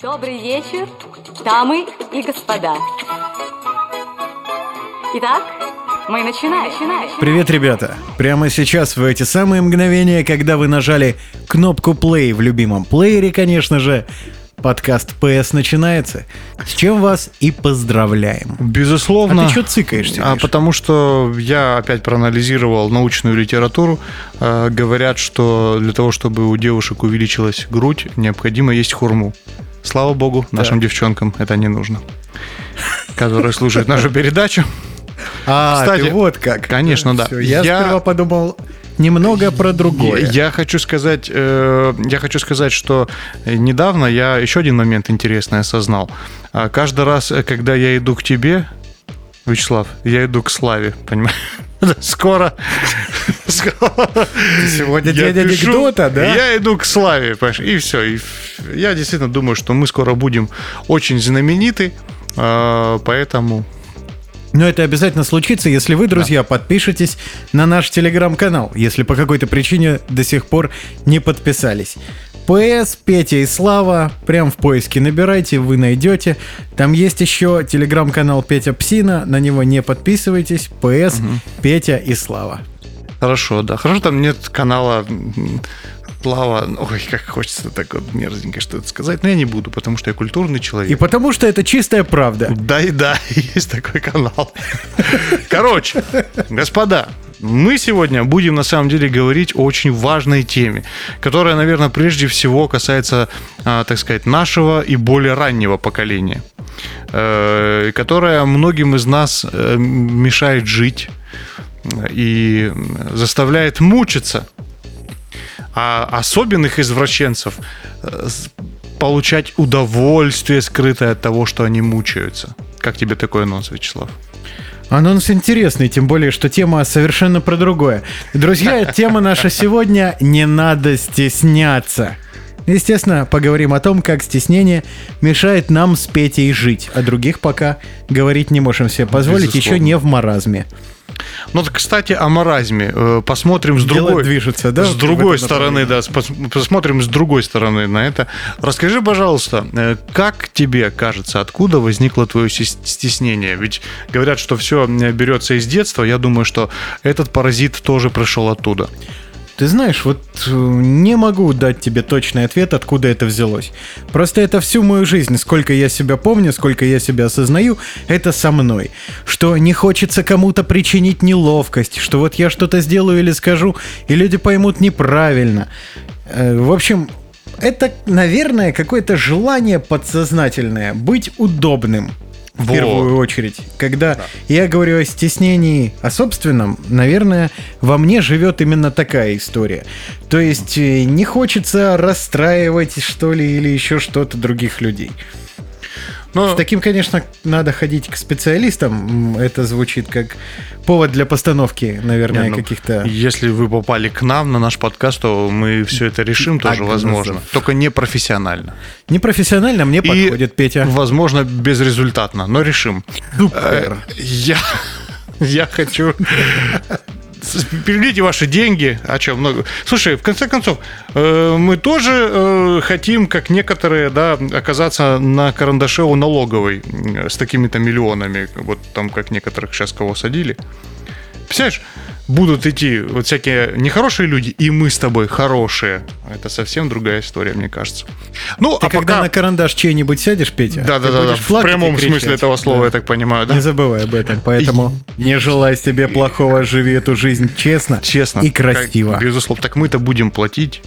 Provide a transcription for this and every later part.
Добрый вечер, дамы и господа. Итак, мы начинаем. начинаем. Привет, ребята! Прямо сейчас, в эти самые мгновения, когда вы нажали кнопку play в любимом плеере, конечно же, подкаст PS начинается. С чем вас и поздравляем. Безусловно. А ты что цикаешься? А потому что я опять проанализировал научную литературу. Э, говорят, что для того, чтобы у девушек увеличилась грудь, необходимо есть хурму. Слава богу, нашим девчонкам это не нужно. Которые слушают нашу передачу. А, Кстати, ты вот как. конечно, да. Всё, Я, Я- сперва подумал немного про другое. Я, я хочу сказать, э, я хочу сказать, что недавно я еще один момент интересный осознал. А, Каждый раз, э, когда я иду к тебе, Вячеслав, я иду к Славе, понимаешь? Скоро. Сегодня день анекдота, да? Я иду к Славе, понимаешь? И все. Я действительно думаю, что мы скоро будем очень знамениты, а, поэтому Но это обязательно случится, если вы, друзья, подпишетесь на наш телеграм-канал, если по какой-то причине до сих пор не подписались. ПС, Петя и Слава, прям в поиске набирайте, вы найдете. Там есть еще телеграм-канал Петя Псина, на него не подписывайтесь. ПС, Петя и Слава. Хорошо, да. Хорошо, там нет канала Слава. Ой, как хочется так вот мерзенько что-то сказать. Но я не буду, потому что я культурный человек. И потому что это чистая правда. Да и да, есть такой канал. Короче, господа, мы сегодня будем на самом деле говорить о очень важной теме, которая, наверное, прежде всего касается, а, так сказать, нашего и более раннего поколения, э, которая многим из нас э, мешает жить и заставляет мучиться а особенных извращенцев э, получать удовольствие, скрытое от того, что они мучаются. Как тебе такой анонс, Вячеслав? Анонс интересный, тем более, что тема совершенно про другое. Друзья, тема наша сегодня «Не надо стесняться». Естественно, поговорим о том, как стеснение мешает нам с Петей жить, а других пока говорить не можем себе позволить, еще не в маразме. Ну, кстати, о маразме. Э, Посмотрим с Дело другой... движется, да, С другой стороны, да. Посмотрим с другой стороны на это. Расскажи, пожалуйста, э, как тебе кажется, откуда возникло твое стеснение? Ведь говорят, что все берется из детства. Я думаю, что этот паразит тоже пришел оттуда. Ты знаешь, вот э, не могу дать тебе точный ответ, откуда это взялось. Просто это всю мою жизнь, сколько я себя помню, сколько я себя осознаю, это со мной. Что не хочется кому-то причинить неловкость, что вот я что-то сделаю или скажу, и люди поймут неправильно. Э, В общем, это, наверное, какое-то желание подсознательное быть удобным. В Вот. первую очередь. Когда я говорю о стеснении о собственном, наверное, во мне живет именно такая история. То есть э, не хочется расстраивать, что ли, или еще что-то других людей. Но С таким, конечно, надо ходить к специалистам. Это звучит как повод для постановки, наверное, Не, ну, каких-то... Если вы попали к нам на наш подкаст, то мы все это решим тоже, Агнозов. возможно. Только не профессионально. Непрофессионально мне подходит, Петя. Возможно, безрезультатно, но решим. Э, Я, я хочу... Переведите ваши деньги. А что, много? Слушай, в конце концов, э, мы тоже э, хотим, как некоторые, да, оказаться на карандаше у налоговой э, с такими-то миллионами. Вот там, как некоторых сейчас кого садили. Представляешь, будут идти вот всякие нехорошие люди, и мы с тобой хорошие. Это совсем другая история, мне кажется. Ну, Ты а когда пока... на карандаш чей-нибудь сядешь, Петя, Да, да, да, да. В и прямом кричать. смысле этого слова, Да. я так понимаю, да? Не забывай об этом. Поэтому не желай себе плохого, живи эту жизнь честно, Честно. и красиво. Как- безусловно. Так мы-то будем платить.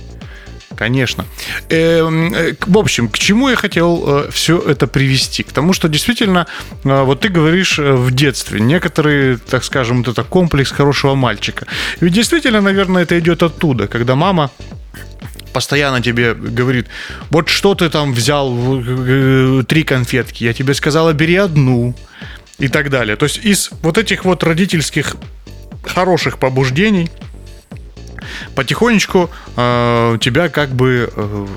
Конечно. Эм, э, в общем, к чему я хотел все это привести? К тому, что действительно, э, вот ты говоришь э, в детстве, некоторые, так скажем, вот это комплекс хорошего мальчика. Ведь действительно, наверное, это идет оттуда, когда мама постоянно тебе говорит, вот что ты там взял, э, три конфетки, я тебе сказала, бери одну, и так далее. То есть из вот этих вот родительских хороших побуждений потихонечку э, тебя как бы э,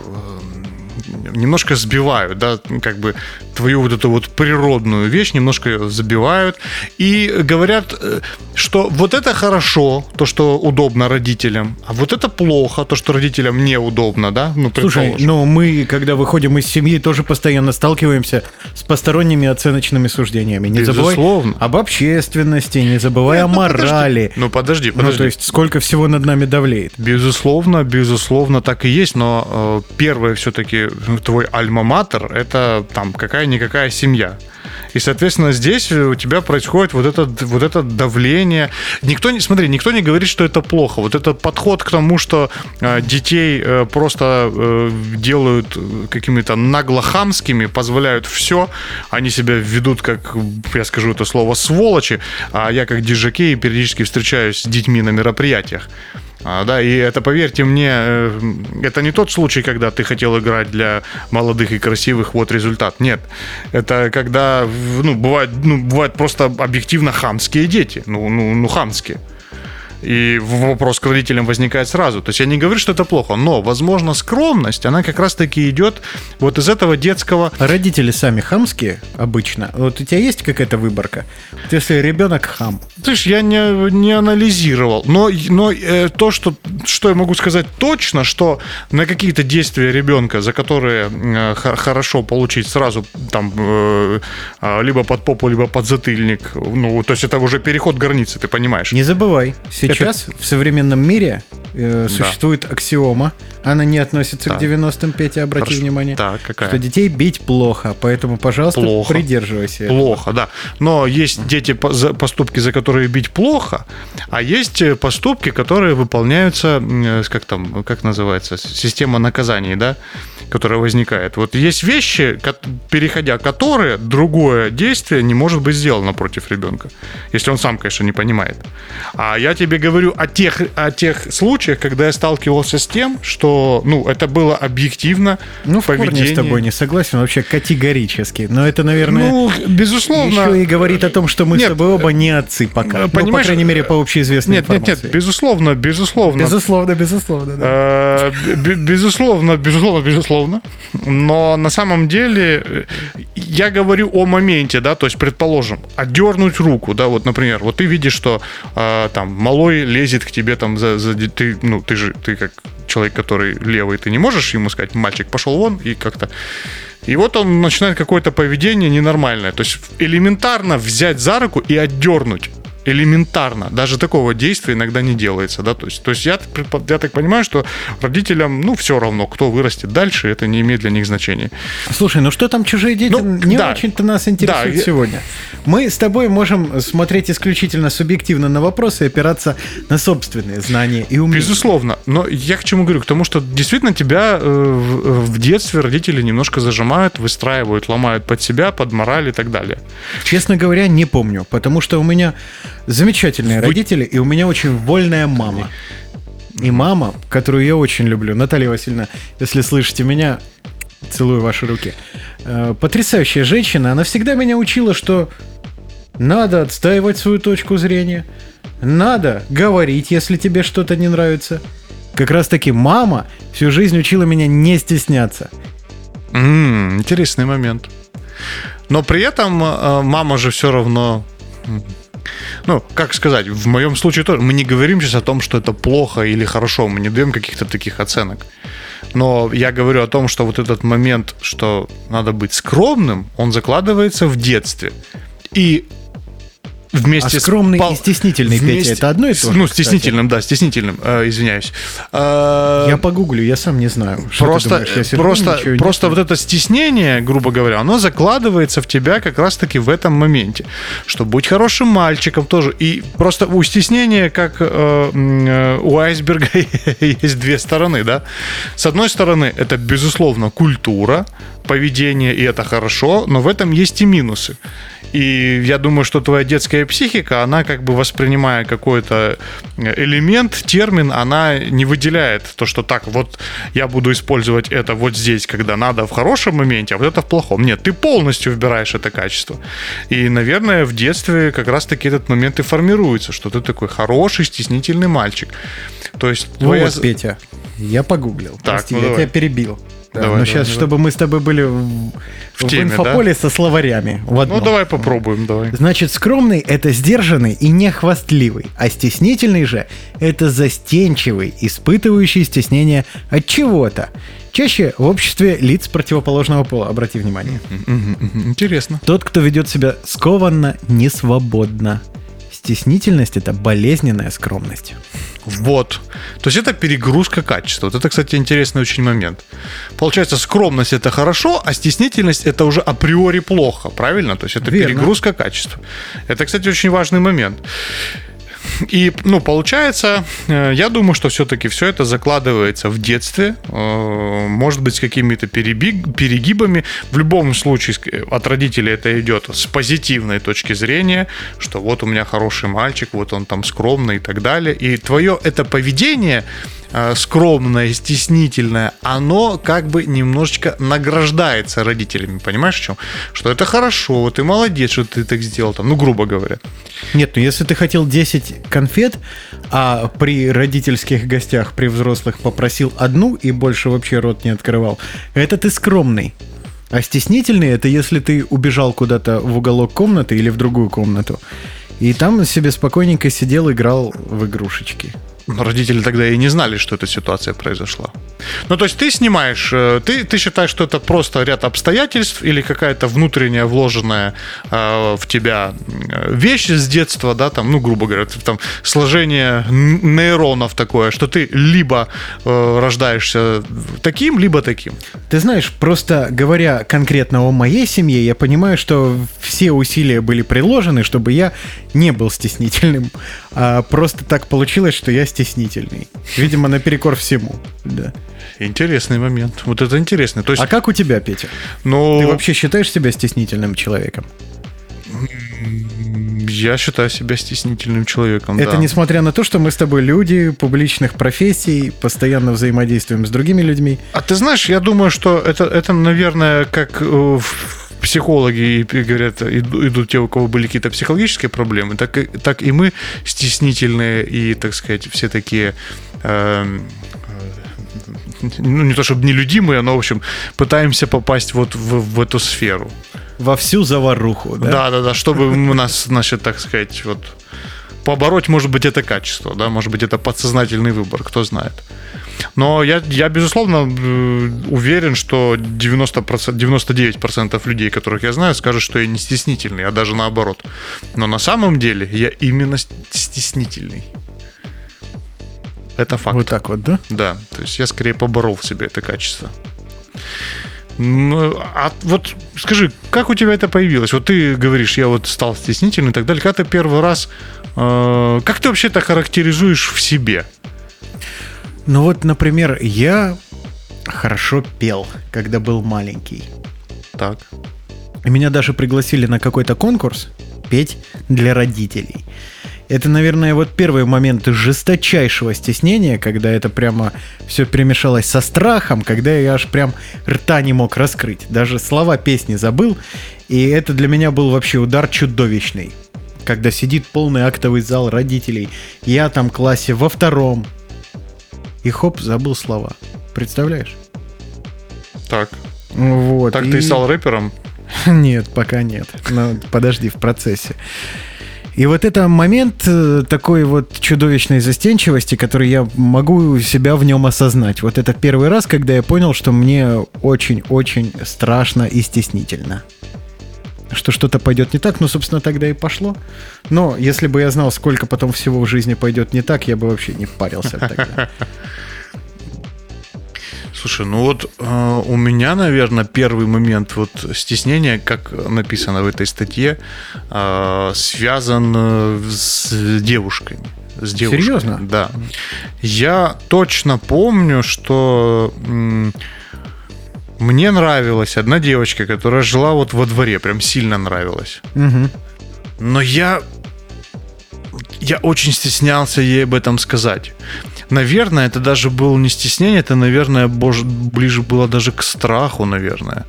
немножко сбивают, да, как бы твою вот эту вот природную вещь немножко забивают и говорят, э, что вот это хорошо, то, что удобно родителям, а вот это плохо, то, что родителям неудобно, да, ну, Слушай, ну мы, когда выходим из семьи, тоже постоянно сталкиваемся с посторонними оценочными суждениями. Не забывай Безусловно. об общественности, не забывай о Ну, подожди. морали. Ну, подожди, Ну, подожди. то есть, сколько всего над нами давлеет. Безусловно, безусловно, так и есть, но э, первое все-таки твой альма-матер – это там какая-никакая семья. И, соответственно, здесь у тебя происходит вот это, вот это давление. Никто не, смотри, никто не говорит, что это плохо. Вот этот подход к тому, что э, детей э, просто э, делают э, какими-то наглохамскими, позволяют все, они себя ведут как, я скажу это слово, сволочи, а я как диджакей периодически встречаюсь с детьми на мероприятиях. А, да, и это, поверьте мне, э, это не тот случай, когда ты хотел играть для молодых и красивых, вот результат. Нет. Это когда, ну, бывают, ну, бывают просто объективно хамские дети. Ну, ну, ну хамские. И вопрос к родителям возникает сразу. То есть я не говорю, что это плохо, но, возможно, скромность, она как раз-таки идет вот из этого детского А Родители сами хамские обычно. Вот у тебя есть какая-то выборка? Вот если ребенок хам, Слышь, я не, не анализировал, но, но э, то, что, что я могу сказать точно, что на какие-то действия ребенка, за которые э, хорошо получить сразу там э, а, либо под попу, либо под затыльник, ну, то есть это уже переход границы, ты понимаешь? Не забывай, сейчас в современном мире э, существует аксиома, она не относится Так. к 90-м, Петя, обрати Хорошо. внимание, Так, какая? что детей бить плохо, поэтому, пожалуйста, Плохо. придерживайся. этого. Плохо, да. Но есть дети, поступки, за которые бить плохо, а есть э, поступки, которые выполняются, э, как там, как называется, система наказаний, да, которая возникает. Вот есть вещи, переходя которые, другое действие не может быть сделано против ребенка, если он сам, конечно, не понимает. А я тебе говорю о тех, о тех случаях, когда я сталкивался с тем, что, ну, это было объективно Ну, в корне поведение. с тобой не согласен, вообще категорически. Но это, наверное, Ну, безусловно. еще и говорит о том, что мы Нет, с тобой оба не отцы пока. э, Ну, по понимаешь, крайней мере, по общеизвестной Нет, нет, информации. нет, безусловно, безусловно. Безусловно, безусловно, да. Э, бе- Безусловно, безусловно, безусловно. Но на самом деле э, я говорю о моменте, да, то есть, предположим, отдернуть руку, да, вот, например, вот ты видишь, что э, там малой лезет к тебе там за, за ты, ну, ты же, ты как человек, который левый, ты не можешь ему сказать, мальчик, пошел вон и как-то и вот он начинает какое-то поведение ненормальное. То есть элементарно взять за руку и отдернуть. Элементарно. Даже такого действия иногда не делается. Да? То, есть, то есть я, я так понимаю, что родителям, ну, все равно, кто вырастет дальше, это не имеет для них значения. Слушай, ну что там чужие дети, Ну, не да. очень-то нас интересует Да, сегодня. Мы с тобой можем смотреть исключительно субъективно на вопросы и опираться на собственные знания и умения. Безусловно. Но я к чему говорю? К тому, что действительно тебя э, в детстве родители немножко зажимают, выстраивают, ломают под себя, под мораль и так далее. Честно говоря, не помню, потому что у меня замечательные родители, и у меня очень вольная мама. И мама, которую я очень люблю, Наталья Васильевна, если слышите меня, целую ваши руки. Э, Потрясающая женщина, она всегда меня учила, что надо отстаивать свою точку зрения, надо говорить, если тебе что-то не нравится. Как раз таки мама всю жизнь учила меня не стесняться. М, интересный момент. Но при этом э, мама же все равно... Ну, как сказать, в моем случае тоже. Мы не говорим сейчас о том, что это плохо или хорошо. Мы не даем каких-то таких оценок. Но я говорю о том, что вот этот момент, что надо быть скромным, он закладывается в детстве. И вместе А скромный с пол- и стеснительный, Петя, это одно и то же, Ну, кстати. стеснительным, да, стеснительным, э, извиняюсь. Э, Я погуглю, я сам не знаю. Просто, просто, просто вот это стеснение, грубо говоря, оно закладывается в тебя как раз-таки в этом моменте. Что будь хорошим мальчиком тоже. И просто у стеснения, как э, э, у айсберга, есть две стороны, да. С одной стороны, это, безусловно, культура, поведение, и это хорошо, но в этом есть и минусы. И я думаю, что твоя детская психика, она как бы воспринимая какой-то элемент, термин, она не выделяет то, что так, вот я буду использовать это вот здесь, когда надо в хорошем моменте, а вот это в плохом. Нет, ты полностью выбираешь это качество. И, наверное, в детстве как раз-таки этот момент и формируется, что ты такой хороший, стеснительный мальчик. То есть твоя... Вот, Петя, я погуглил. Так, Прости, ну я давай. тебя перебил. Давай, Но давай, сейчас, давай. чтобы мы с тобой были в, в теме, инфополе со словарями. в Ну, одном. давай попробуем, давай. Значит, скромный – это сдержанный и не хвастливый, а стеснительный же – это застенчивый, испытывающий стеснение от чего-то. Чаще в обществе лиц противоположного пола, обрати внимание. Интересно. Тот, кто ведет себя скованно, не свободно. Стеснительность – это болезненная скромность. Вот. То есть это перегрузка качества. Вот это, кстати, интересный очень момент. Получается, скромность это хорошо, а стеснительность это уже априори плохо, правильно? То есть это Верно. перегрузка качества. Это, кстати, очень важный момент. И, ну, получается, э, я думаю, что все-таки все это закладывается в детстве, э, может быть, с какими-то перегибами. В любом случае, от родителей это идет с позитивной точки зрения, что вот у меня хороший мальчик, вот он там скромный и так далее. И твое это поведение скромное, стеснительное, оно как бы немножечко награждается родителями, понимаешь, в чем? Что это хорошо, вот ты молодец, что ты так сделал, там, ну, грубо говоря. Нет, ну если ты хотел 10 конфет, а при родительских гостях, при взрослых попросил одну и больше вообще рот не открывал, это ты скромный. А стеснительный это если ты убежал куда-то в уголок комнаты или в другую комнату, и там себе спокойненько сидел, играл в игрушечки. Родители тогда и не знали, что эта ситуация произошла. Ну, то есть ты снимаешь, э, ты, ты считаешь, что это просто ряд обстоятельств или какая-то внутренняя вложенная э, в тебя э, вещь с детства, да, там, ну, грубо говоря, там сложение нейронов такое, что ты либо э, рождаешься таким, либо таким. Ты знаешь, просто говоря конкретно о моей семье, я понимаю, что все усилия были приложены, чтобы я не был стеснительным. А просто так получилось, что я стеснительный. Видимо, наперекор всему. Да. Интересный момент. Вот это интересно. То есть, А как у тебя, Петя? ну, Ты вообще считаешь себя стеснительным человеком? я считаю себя стеснительным человеком. Это да. несмотря на то, что мы с тобой люди публичных профессий, постоянно взаимодействуем с другими людьми. А ты знаешь, я думаю, что это, это наверное, как э, в- психологи и говорят, иду- идут те, у кого были какие-то психологические проблемы, так и, так и мы стеснительные и, так сказать, все такие... э, ну, не то чтобы нелюдимые, но, в общем, пытаемся попасть вот в, в эту сферу. Во всю заваруху, да? Да, да, да, чтобы у нас, значит, так сказать, вот побороть, может быть, это качество, да, может быть, это подсознательный выбор, кто знает. Но я, я безусловно, э, уверен, что 90%, 99% людей, которых я знаю, скажут, что я не стеснительный, а даже наоборот. Но на самом деле я именно ст- стеснительный. Это факт. Вот так вот, да? Да, то есть я скорее поборол в себе это качество. Ну, а вот скажи, как у тебя это появилось? Вот ты говоришь, я вот стал стеснительным и так далее. Когда ты первый раз... э, как ты вообще это характеризуешь в себе? Ну вот, например, я хорошо пел, когда был маленький. Так. Меня даже пригласили на какой-то конкурс петь для родителей. Это, наверное, вот первый момент жесточайшего стеснения, когда это прямо все перемешалось со страхом, когда я аж прям рта не мог раскрыть. Даже слова песни забыл. И это для меня был вообще удар чудовищный. Когда сидит полный актовый зал родителей, я там классе во втором. И хоп, забыл слова. Представляешь? Так. Вот. Так и- ты стал рэпером? Нет, пока нет. Но подожди, в процессе. И вот это момент э, такой вот чудовищной застенчивости, который я могу себя в нем осознать. Вот это первый раз, когда я понял, что мне очень-очень страшно и стеснительно. Что что-то пойдет не так, ну, собственно, тогда и пошло. Но если бы я знал, сколько потом всего в жизни пойдет не так, я бы вообще не парился тогда. Слушай, ну вот э, у меня, наверное, первый момент вот стеснения, как написано в этой статье, э, связан э, с девушками. С девушками. Серьезно? Да. Я точно помню, что мне нравилась одна девочка, которая жила вот во дворе, прям сильно нравилась. Мгм. Но я... Я очень стеснялся ей об этом сказать. Наверное, это даже было не стеснение, это, наверное, боже, ближе было даже к страху, наверное.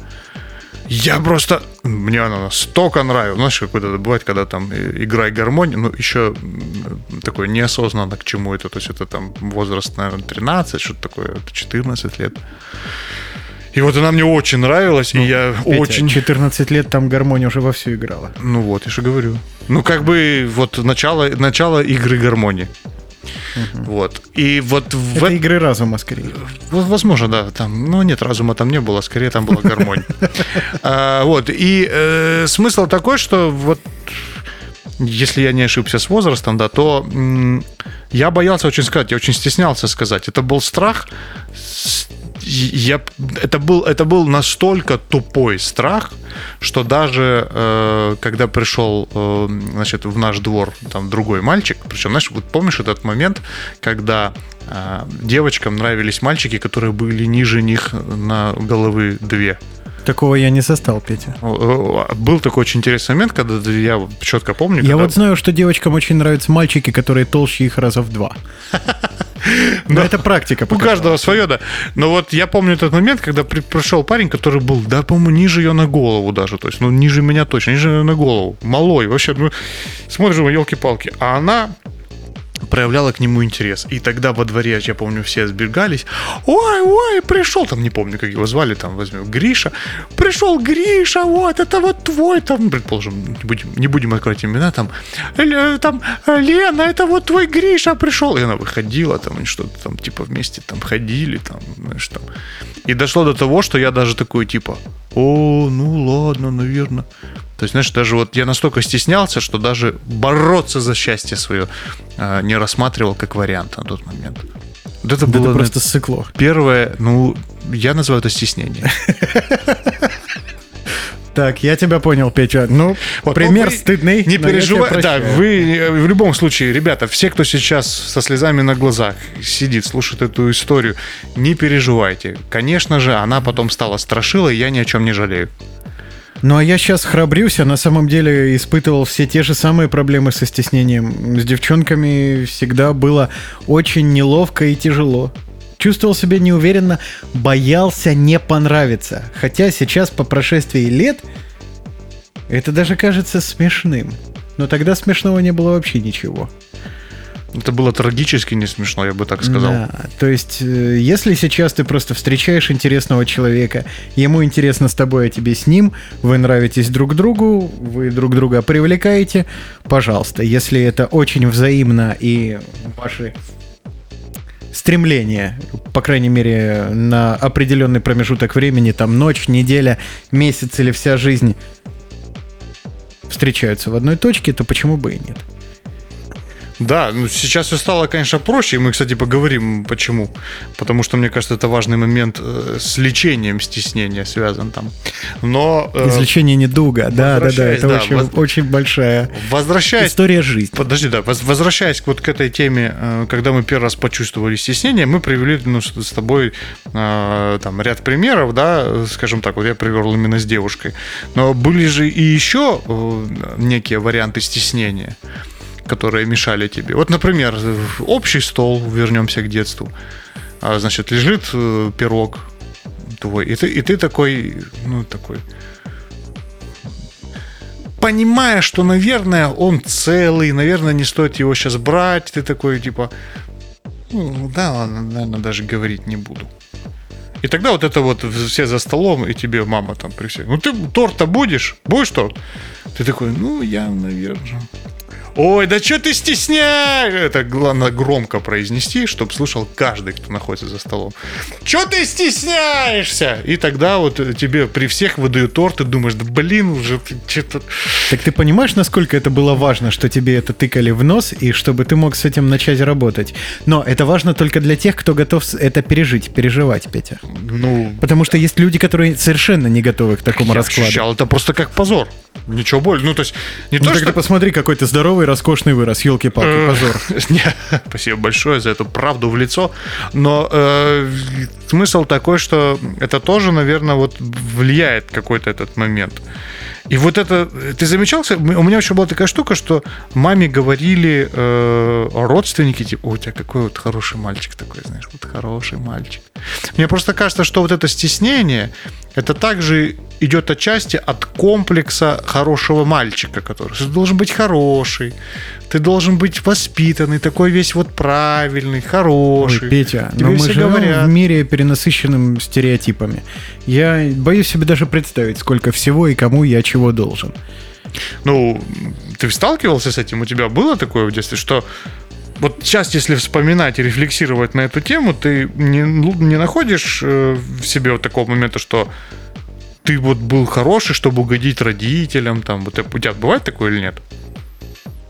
Я просто... Мне она настолько нравилась. Знаешь, какой-то бывает, когда там играй гармонию, ну, еще такое неосознанно к чему это. То есть это там возраст, наверное, 13, что-то такое, это 14 лет. И вот она мне очень нравилась, и я Петя, очень... 14 лет там гармония уже вовсю играла. Ну вот, я же говорю. Ну, как бы, вот начало, начало игры гармонии. Вот. И вот в Это эт- игры разума, скорее. Возможно, да, там, ну нет, разума там не было, скорее там была гармония. А, Вот, и э, смысл такой, что вот, если я не ошибся с возрастом, да, то я боялся очень сказать, я очень стеснялся сказать. Это был страх, я, это, был, это был настолько тупой страх, что даже э, когда пришел э, значит, в наш двор там другой мальчик, причем, знаешь, вот помнишь этот момент, когда э, девочкам нравились мальчики, которые были ниже них на головы две. Такого я не застал, Петя. Был такой очень интересный момент, когда я четко помню. Я когда- вот знаю, что девочкам очень нравятся мальчики, которые толще их раза в два. Но это практика. У показала. каждого свое, да. Но вот я помню этот момент, когда при- пришел парень, который был, да, по-моему, ниже ее на голову даже. То есть, ну, ниже меня точно, ниже её на голову. Малой. Вообще, ну, смотришь, елки-палки. А она проявляла к нему интерес. И тогда во дворе, я помню, все сбегались. Ой, ой, пришел, там не помню, как его звали, там возьмем Гриша. Пришел Гриша, вот, это вот твой, там, предположим, не будем, не будем открывать имена, там, «Ле- там, Лена, это вот твой Гриша пришел. И она выходила, там, и что-то там, типа, вместе там ходили, там, знаешь, там. И дошло до того, что я даже такой, типа, о, ну ладно, наверное. То есть, знаешь, даже вот я настолько стеснялся, что даже бороться за счастье свое а, не рассматривал как вариант на тот момент. Вот это Да было это просто сыкло. первое, ну, я называю это стеснение. Так, я тебя понял, Петя. Ну, Вот, пример ну, стыдный. Не переживай. Да, вы э, в любом случае, ребята, все, кто сейчас со слезами на глазах сидит, слушает эту историю, не переживайте. Конечно же, она потом стала страшилой, я ни о чем не жалею. Ну, а я сейчас храбрюсь, а на самом деле испытывал все те же самые проблемы со стеснением. С девчонками всегда было очень неловко и тяжело. Чувствовал себя неуверенно, боялся не понравиться. Хотя сейчас, по прошествии лет, это даже кажется смешным. Но тогда смешного не было вообще ничего. Это было трагически не смешно, я бы так сказал. Да, то есть, э, если сейчас ты просто встречаешь интересного человека, ему интересно с тобой, а тебе с ним, вы нравитесь друг другу, вы друг друга привлекаете, пожалуйста. Если это очень взаимно и ваши стремления, по крайней мере, на определенный промежуток времени, там ночь, неделя, месяц или вся жизнь встречаются в одной точке, то почему бы и нет? Да, ну сейчас все стало, конечно, проще. И мы, кстати, поговорим, почему. Потому что, мне кажется, это важный момент э, с лечением стеснения связан там. Но э, Излечение недуга, да, да, да, это да, очень, воз- очень большая возвращаясь история жизни. Подожди, да, воз- возвращаясь к вот к этой теме, э, когда мы первый раз почувствовали стеснение, мы привели ну, с тобой э, там ряд примеров, да, скажем так, вот я привел именно с девушкой. Но были же и еще некие варианты стеснения, которые мешали тебе. Вот, например, общий стол, вернемся к детству. А, Значит, лежит э, пирог твой, и ты, и ты такой, ну, такой, понимая, что, наверное, он целый, наверное, не стоит его сейчас брать, ты такой, типа, ну, да, ладно, наверное, даже говорить не буду. И тогда вот это вот все за столом, и тебе мама там при. Ну ты торт-то будешь? Будешь торт? Ты такой, ну я, наверное. Ой, да что ты стесняешь? Это главное громко произнести, чтобы слышал каждый, кто находится за столом. Че ты стесняешься? И тогда вот тебе при всех выдают торт, и думаешь, да блин, уже что-то... Так ты понимаешь, насколько это было важно, что тебе это тыкали в нос, и чтобы ты мог с этим начать работать? Но это важно только для тех, кто готов это пережить, переживать, Петя. Ну, Потому что есть люди, которые совершенно не готовы к такому я раскладу. ощущал это просто как позор. Ничего более. Ну, то есть, не Ну то, что... посмотри, какой ты здоровый, роскошный вырос, елки-палки, Э, позор. Спасибо большое за эту правду в лицо. Но э, смысл такой, что это тоже, наверное, вот влияет какой-то этот момент. И вот это, ты замечал, кстати, у меня еще была такая штука, что маме говорили э, родственники, типа, «О, у тебя какой вот хороший мальчик такой, знаешь, вот хороший мальчик. Мне просто кажется, что вот это стеснение, это также идет отчасти от комплекса хорошего мальчика, который должен быть хороший, ты должен быть воспитанный, такой весь вот правильный, хороший. Ой, Петя, Тебе но мы живем говорят. в мире перенасыщенным стереотипами. Я боюсь себе даже представить, сколько всего и кому я чего должен. Ну, ты сталкивался с этим? У тебя было такое в детстве, что вот сейчас, если вспоминать и рефлексировать на эту тему, ты не, не находишь э, в себе вот такого момента, что ты вот был хороший, чтобы угодить родителям, там, вот это- у тебя бывает такое или нет?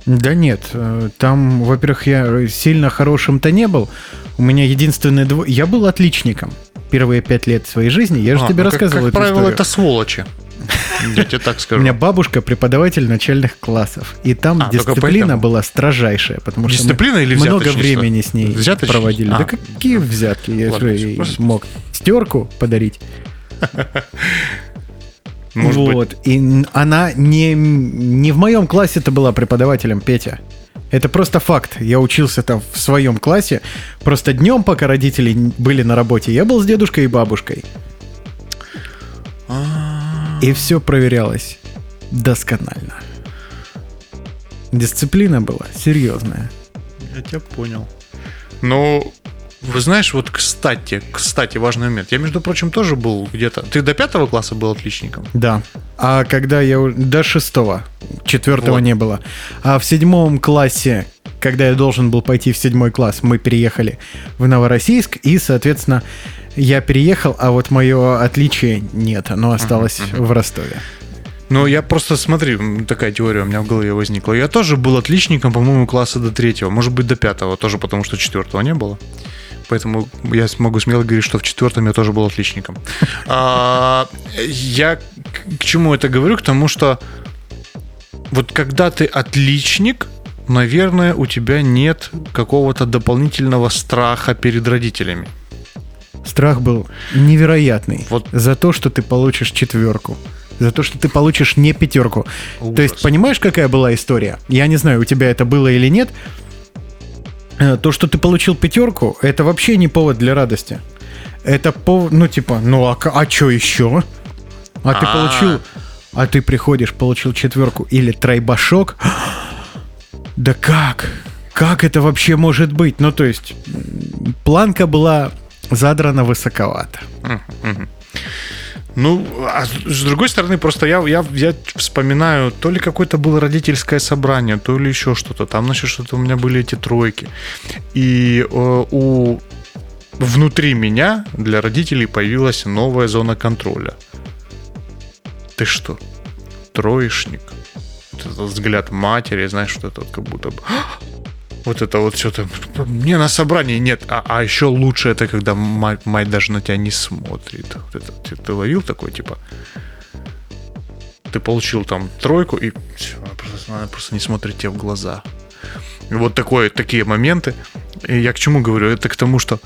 Да нет, э, там, во-первых, я сильно хорошим-то не был. У меня единственное... дво- Я был отличником первые пять лет своей жизни. Я же А, тебе ну, как- рассказывал Как, эту правило, историю. это сволочи. Я тебе так У скажу. меня бабушка преподаватель начальных классов, и там А, дисциплина была строжайшая, потому что Дисциплина мы или много времени с ней Взяточничество? проводили. А. Да какие взятки? Я Ладно, же мог стерку подарить. Может быть. вот. И н- она не, не в моем классе это была преподавателем, Петя. Это просто факт. Я учился там в своем классе. Просто днем, пока родители были на работе, я был с дедушкой и бабушкой. И все проверялось досконально. Дисциплина была серьезная. Я тебя понял. Ну, вы знаешь, вот кстати, кстати, важный момент. Я, между прочим, тоже был где-то... Ты до пятого класса был отличником? Да. А когда я до шестого, четвертого Вот. не было. А в седьмом классе, когда я должен был пойти в седьмой класс, мы переехали в Новороссийск, и, соответственно, я переехал, а вот мое отличие нет, оно осталось в Ростове. Ну, я просто, смотри, такая теория у меня в голове возникла. Я тоже был отличником, по-моему, класса до третьего, может быть, до пятого, тоже потому что четвертого не было. Поэтому я могу смело говорить, что в четвертом я тоже был отличником. А, Я к- чему это говорю? К тому, что вот когда ты отличник, наверное, у тебя нет какого-то дополнительного страха перед родителями. Страх был невероятный. Вот. За то, что ты получишь четверку. За то, что ты получишь не пятерку. То есть, Ужас. понимаешь, какая была история? Я не знаю, у тебя это было или нет. Э, То, что ты получил пятерку, это вообще не повод для радости. Это повод, ну, типа, ну а, а что еще? А ты А. получил, а ты приходишь, получил четверку или тройбашок. Да как? Как это вообще может быть? Ну, то есть, планка была задрана высоковато. Ну, а с другой стороны, просто я, я, я вспоминаю, то ли какое-то было родительское собрание, то ли еще что-то. Там, значит, что-то у меня были эти тройки. И э, у внутри меня для родителей появилась новая зона контроля. Ты что, троечник? Этот взгляд матери, знаешь, вот это как будто бы... Вот это вот что-то... Мне на собрании нет. А, а еще лучше это, когда мать, мать даже на тебя не смотрит. Вот это, ты, ты ловил такой, типа... Ты получил там тройку, и всё, она просто, она просто не смотрит тебе в глаза. Вот такое, такие моменты. И я к чему говорю? Это к тому, что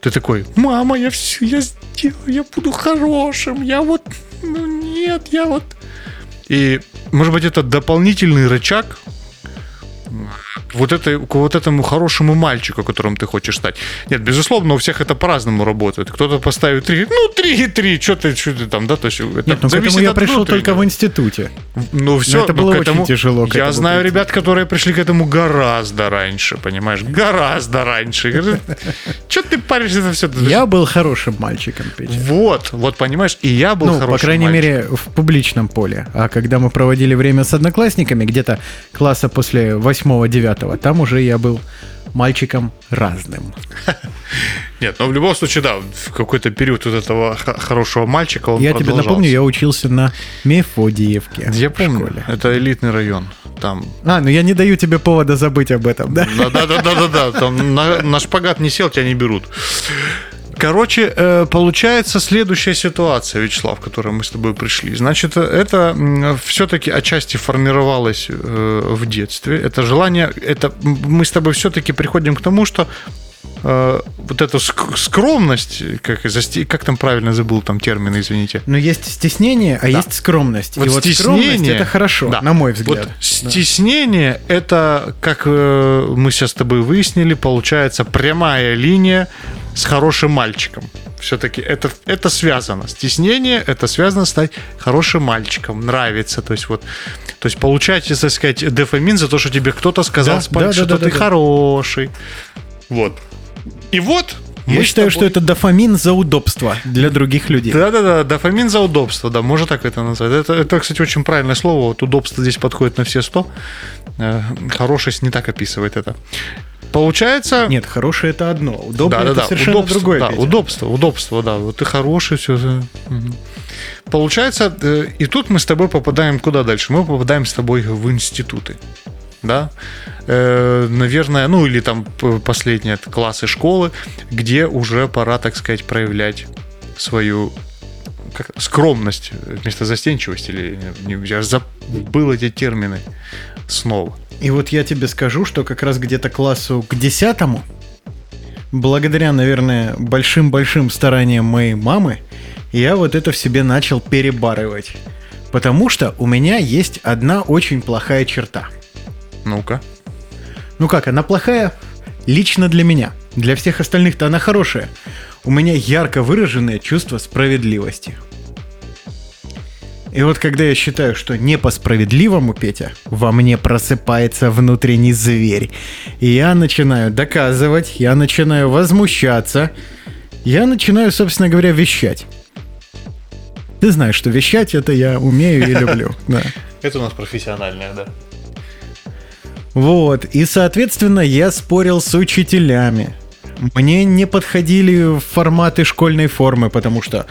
ты такой, мама, я все, я сделаю, я буду хорошим, я вот, ну нет, я вот... И, может быть, это дополнительный рычаг вот, этой, к вот этому хорошему мальчику, которым ты хочешь стать. Нет, безусловно, у всех это по-разному работает. Кто-то поставит три, ну, три и три, что ты, что ты там, да, то есть это Нет, ну к этому я пришел только в институте. Ну, все, это было очень тяжело к Я этому знаю прийти. ребят, которые пришли к этому гораздо раньше, понимаешь? Гораздо раньше. Что ты паришься за все? Я был хорошим мальчиком, Петя. Вот, вот, понимаешь, и я был Ну, хорошим по крайней мере, в публичном поле. А когда мы проводили время с одноклассниками, где-то класса после 8-9, там уже я был мальчиком разным. Нет, но в любом случае, да, в какой-то период вот этого хорошего мальчика он я тебе напомню, я учился на Мефодиевке. Я помню, школе. это элитный район. Там А, ну я не даю тебе повода забыть об этом, да? Да, да, да, да, да, да. Там на, на шпагат не сел, тебя не берут. Короче, э, получается следующая ситуация, Вячеслав, к которой мы с тобой пришли. Значит, это все-таки отчасти формировалось э, в детстве. Это желание, это мы с тобой все-таки приходим к тому, что э, вот эту ск- скромность, как, как там правильно забыл там термин, извините. Но есть стеснение, а есть скромность. Вот и вот стеснение- скромность это хорошо, Да. на мой взгляд. Вот стеснение это, как э, мы сейчас с тобой выяснили, получается прямая линия с хорошим мальчиком. Все-таки это, это связано. Стеснение это связано стать хорошим мальчиком, нравится. То есть вот, то есть получать, так сказать, дофамин за то, что тебе кто-то сказал, Да, спать, да, да, что да, ты да, да. хороший. Вот. И вот. Я считаю, тобой- что это дофамин за удобство для других людей. да-да-да, дофамин за удобство, да, можно так это назвать. Это, это, кстати, очень правильное слово. Вот удобство здесь подходит на все сто. Э, Хорошесть не так описывает это. Получается... Нет, хорошее это одно, удобно да, да, это да, совершенно удобство, другое. да, Петя. удобство, удобство, да. Вот ты хороший, все. Получается, э, и тут мы с тобой попадаем куда дальше? Мы попадаем с тобой в институты. Да, Э, наверное, ну или там последние это классы школы, где уже пора, так сказать, проявлять свою как, скромность вместо застенчивости или я забыл эти термины снова. И вот я тебе скажу, что как раз где-то классу к десятому, благодаря, наверное, большим-большим стараниям моей мамы, я вот это в себе начал перебарывать. Потому что у меня есть одна очень плохая черта. Ну-ка. Ну как, она плохая лично для меня. Для всех остальных-то она хорошая. У меня ярко выраженное чувство справедливости. И вот когда я считаю, что не по справедливому, Петя, во мне просыпается внутренний зверь. И я начинаю доказывать, я начинаю возмущаться, я начинаю, собственно говоря, вещать. Ты знаешь, что вещать это я умею и люблю. Да. Это у нас профессиональное, да. Вот, и, соответственно, я спорил с учителями. Мне не подходили форматы школьной формы, потому что,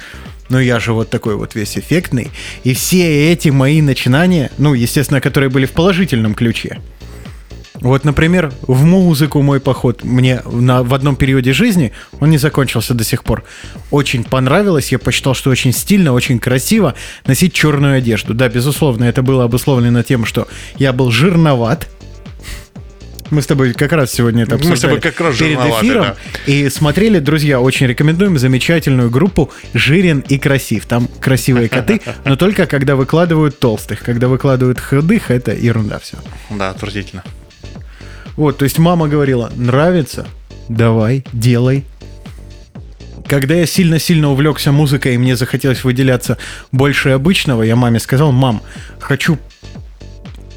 ну, я же вот такой вот весь эффектный. И все эти мои начинания, ну, естественно, которые были в положительном ключе. Вот, например, в музыку мой поход мне на, в одном периоде жизни, он не закончился до сих пор, очень понравилось. Я посчитал, что очень стильно, очень красиво носить черную одежду. Да, безусловно, это было обусловлено тем, что я был жирноват. Мы с тобой как раз сегодня это Мы с обсуждали тобой как раз перед эфиром. да. И смотрели, друзья, очень рекомендуем замечательную группу «Жирен и красив». Там красивые коты, но только когда выкладывают толстых. Когда выкладывают худых, это ерунда все. Да, отвратительно. Вот, то есть мама говорила, нравится, давай, делай. Когда я сильно-сильно увлекся музыкой и мне захотелось выделяться больше обычного, я маме сказал, мам, хочу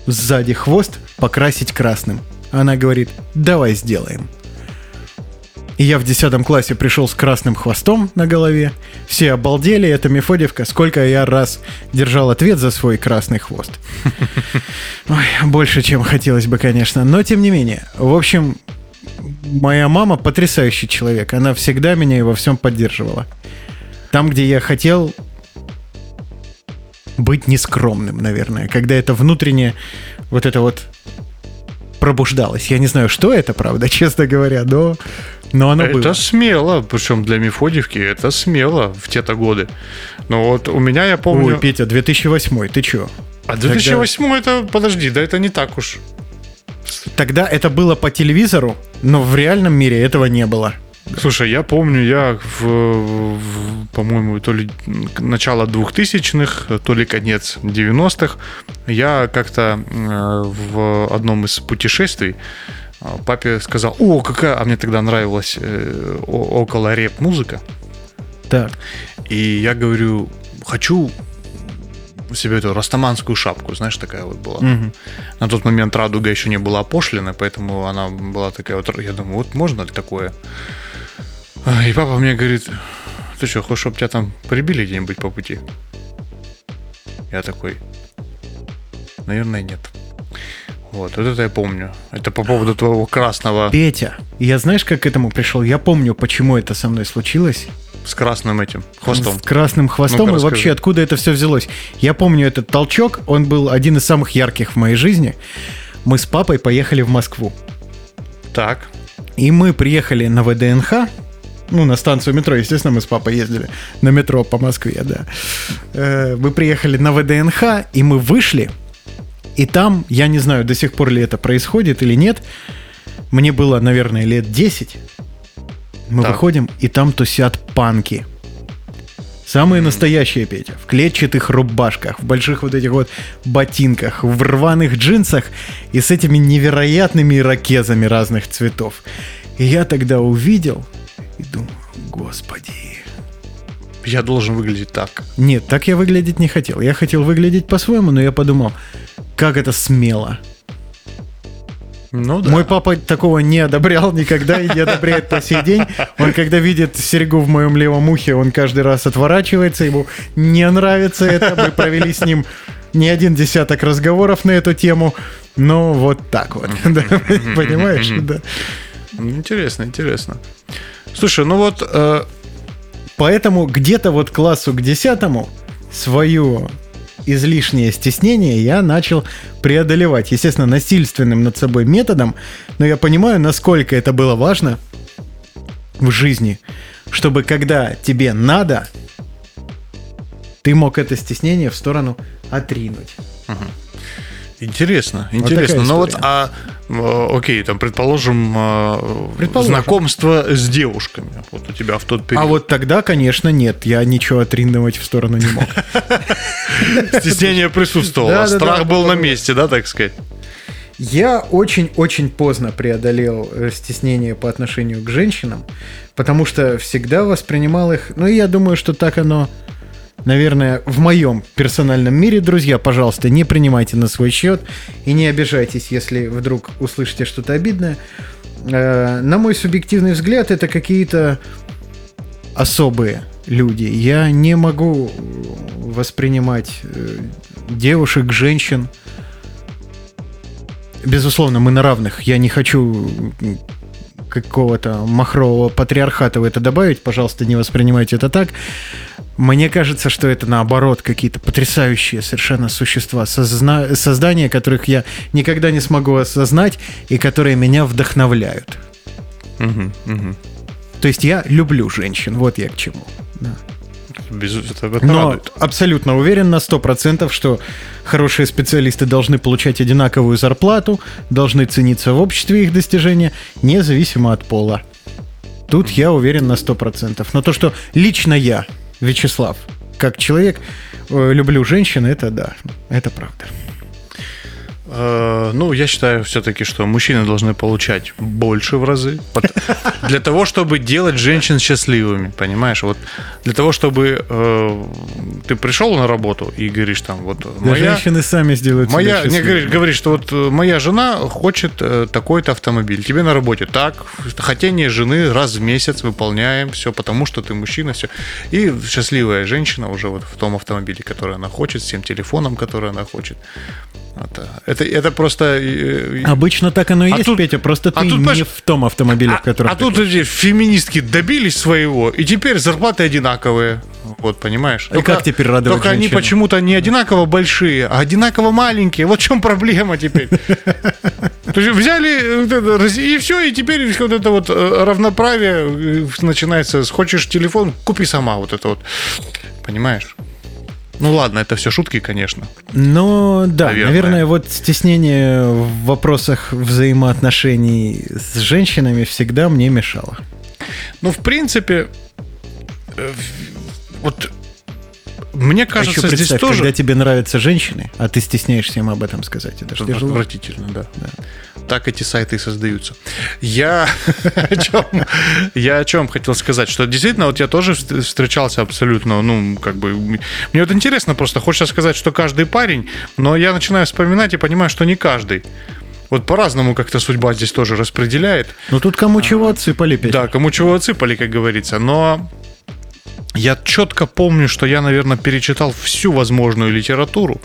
сзади хвост покрасить красным. Она говорит, давай сделаем. И я в 10 классе пришел с красным хвостом на голове. Все обалдели, это Мефодьевка. Сколько я раз держал ответ за свой красный хвост. Ой, больше, чем хотелось бы, конечно. Но тем не менее. В общем, моя мама потрясающий человек. Она всегда меня и во всем поддерживала. Там, где я хотел быть нескромным, наверное. Когда это внутреннее вот это вот пробуждалось. Я не знаю, что это, правда, честно говоря, но, но оно это было. смело, причем для Мефодьевки это смело в те-то годы. Но вот у меня, я помню... Ой, Петя, 2008, ты чё? а 2008 это, подожди, да это не так уж. Тогда это было по телевизору, но в реальном мире этого не было. Слушай, я помню, я, в, в- по-моему, то ли начало 2000-х, то ли конец 90-х, я как-то э, в одном из путешествий э, папе сказал, о, какая, а мне тогда нравилась э, около реп-музыка, Так. и я говорю, хочу себе эту растаманскую шапку, знаешь, такая вот была. Мгм. На тот момент радуга еще не была опошлена, поэтому она была такая вот. Я думаю, вот можно ли такое? А, И папа мне говорит, ты что, хочешь, чтобы тебя там прибили где-нибудь по пути? Я такой, наверное, нет. Вот, вот это я помню. Это по поводу твоего красного Петя, я знаешь, как к этому пришел? Я помню, почему это со мной случилось. с красным этим хвостом. С красным хвостом Ну-ка, и вообще откуда это все взялось. Я помню этот толчок, он был один из самых ярких в моей жизни. Мы с папой поехали в Москву. Так. И мы приехали на ВДНХ, ну, на станцию метро, естественно, мы с папой ездили на метро по Москве, да. Э, Мы приехали на ВДНХ, и мы вышли, и там, я не знаю, до сих пор ли это происходит или нет, мне было, наверное, лет 10, Мы Так. выходим, и там тусят панки. Самые настоящие, Петя. В клетчатых рубашках, в больших вот этих вот ботинках, в рваных джинсах и с этими невероятными ирокезами разных цветов. И я тогда увидел и думаю, господи. Я должен выглядеть так. Нет, так я выглядеть не хотел. Я хотел выглядеть по-своему, но я подумал, как это смело. Ну да. Мой папа такого не одобрял никогда и не одобряет по сей день. Он когда видит серьгу в моем левом ухе, он каждый раз отворачивается, ему не нравится это. Мы провели с ним не один десяток разговоров на эту тему. Но вот так вот. Понимаешь? Да. Интересно, интересно. Слушай, ну вот э, Поэтому где-то вот классу к десятому свое излишнее стеснение я начал преодолевать. Естественно, насильственным над собой методом, но я понимаю, насколько это было важно в жизни, чтобы когда тебе надо, ты мог это стеснение в сторону отринуть. Интересно, Вот интересно. такая Но вот, история. а, э, окей, там, предположим, э, Предположим. знакомство с девушками. Вот у тебя в тот период. А вот тогда, конечно, нет, я ничего отринуть в сторону не мог. стеснение присутствовало, страх был на месте, да, так сказать? Я очень-очень поздно преодолел э, стеснение по отношению к женщинам, потому что всегда воспринимал их, ну и я думаю, что так оно, наверное, в моем персональном мире, друзья, пожалуйста, не принимайте на свой счет и не обижайтесь, если вдруг услышите что-то обидное. Э, На мой субъективный взгляд, это какие-то особые люди. Я не могу воспринимать э, девушек, женщин. Безусловно, мы на равных. Я не хочу какого-то махрового патриархата в это добавить. Пожалуйста, не воспринимайте это так. Мне кажется, что это наоборот какие-то потрясающие совершенно существа, созна- создания, которых я никогда не смогу осознать и которые меня вдохновляют. Мгм, мгм. То есть я люблю женщин, вот я к чему. Да. Без- это- это Но радует. абсолютно уверен на 100%, что хорошие специалисты должны получать одинаковую зарплату, должны цениться в обществе их достижения, независимо от пола. Тут я уверен на 100%. Но то, что лично я, Вячеслав, как человек, э, люблю женщин, это да, это правда. Э, Ну, я считаю все-таки, что мужчины должны получать больше в разы. Для того, чтобы делать женщин счастливыми, понимаешь? Вот для того, чтобы э, ты пришел на работу и говоришь там, вот Да моя, женщины сами сделают моя не говоришь, говоришь, что вот э, моя жена хочет э, такой-то автомобиль. Тебе на работе так, хотение жены раз в месяц выполняем, все, потому что ты мужчина, все. И счастливая женщина уже вот в том автомобиле, который она хочет, с тем телефоном, который она хочет. Это, это, это просто... э, Обычно так оно и А есть, тут- Петя, просто а ты тут, не понимаешь, в том автомобиле, в котором а ты тут эти феминистки добились своего, и теперь зарплаты одинаковые. Вот, понимаешь? И как теперь радовать Только они женщину? почему-то не одинаково большие, а одинаково маленькие. Вот в чем проблема теперь. То есть взяли э, и все, и теперь вот это вот э, равноправие э, начинается. Хочешь телефон, купи сама вот это вот. Понимаешь? Ну ладно, это все шутки, конечно. Но да, Наверное. наверное. вот стеснение в вопросах взаимоотношений с женщинами всегда мне мешало. Ну, в принципе, э, вот мне А еще кажется, здесь представь, тоже... когда тебе нравятся женщины, а ты стесняешься им об этом сказать. Это ж Это тяжело. Отвратительно, да. Так эти сайты и создаются. Я о чем, я о чем хотел сказать, что действительно вот я тоже вст- встречался абсолютно, ну, как бы, мне вот интересно просто, хочется сказать, что каждый парень, но я начинаю вспоминать и понимаю, что не каждый. Вот по-разному как-то судьба здесь тоже распределяет. Ну тут кому чего отсыпали, Петя. Да, кому чего отсыпали, как говорится. Но я четко помню, что я, наверное, перечитал всю возможную литературу,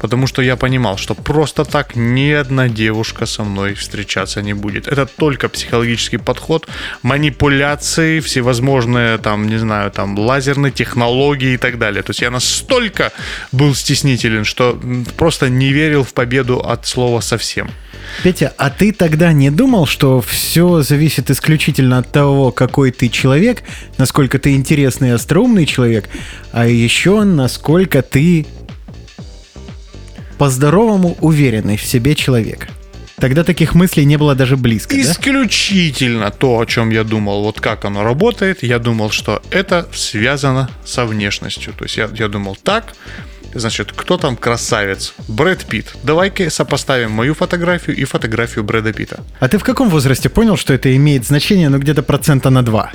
потому что я понимал, что просто так ни одна девушка со мной встречаться не будет. Это только психологический подход, манипуляции, всевозможные, там, не знаю, там, лазерные технологии и так далее. То есть я настолько был стеснителен, что просто не верил в победу от слова совсем. Петя, а ты тогда не думал, что все зависит исключительно от того, какой ты человек, насколько ты интересный и остроумный человек, а еще насколько ты по-здоровому уверенный в себе человек? Тогда таких мыслей не было даже близко, да? Исключительно то, о чем я думал, вот как оно работает, я думал, что это связано со внешностью. То есть я, я думал так, значит, кто там красавец? Брэд Питт. Давай-ка сопоставим мою фотографию и фотографию Брэда Питта. А ты в каком возрасте понял, что это имеет значение, ну, где-то процента на 2?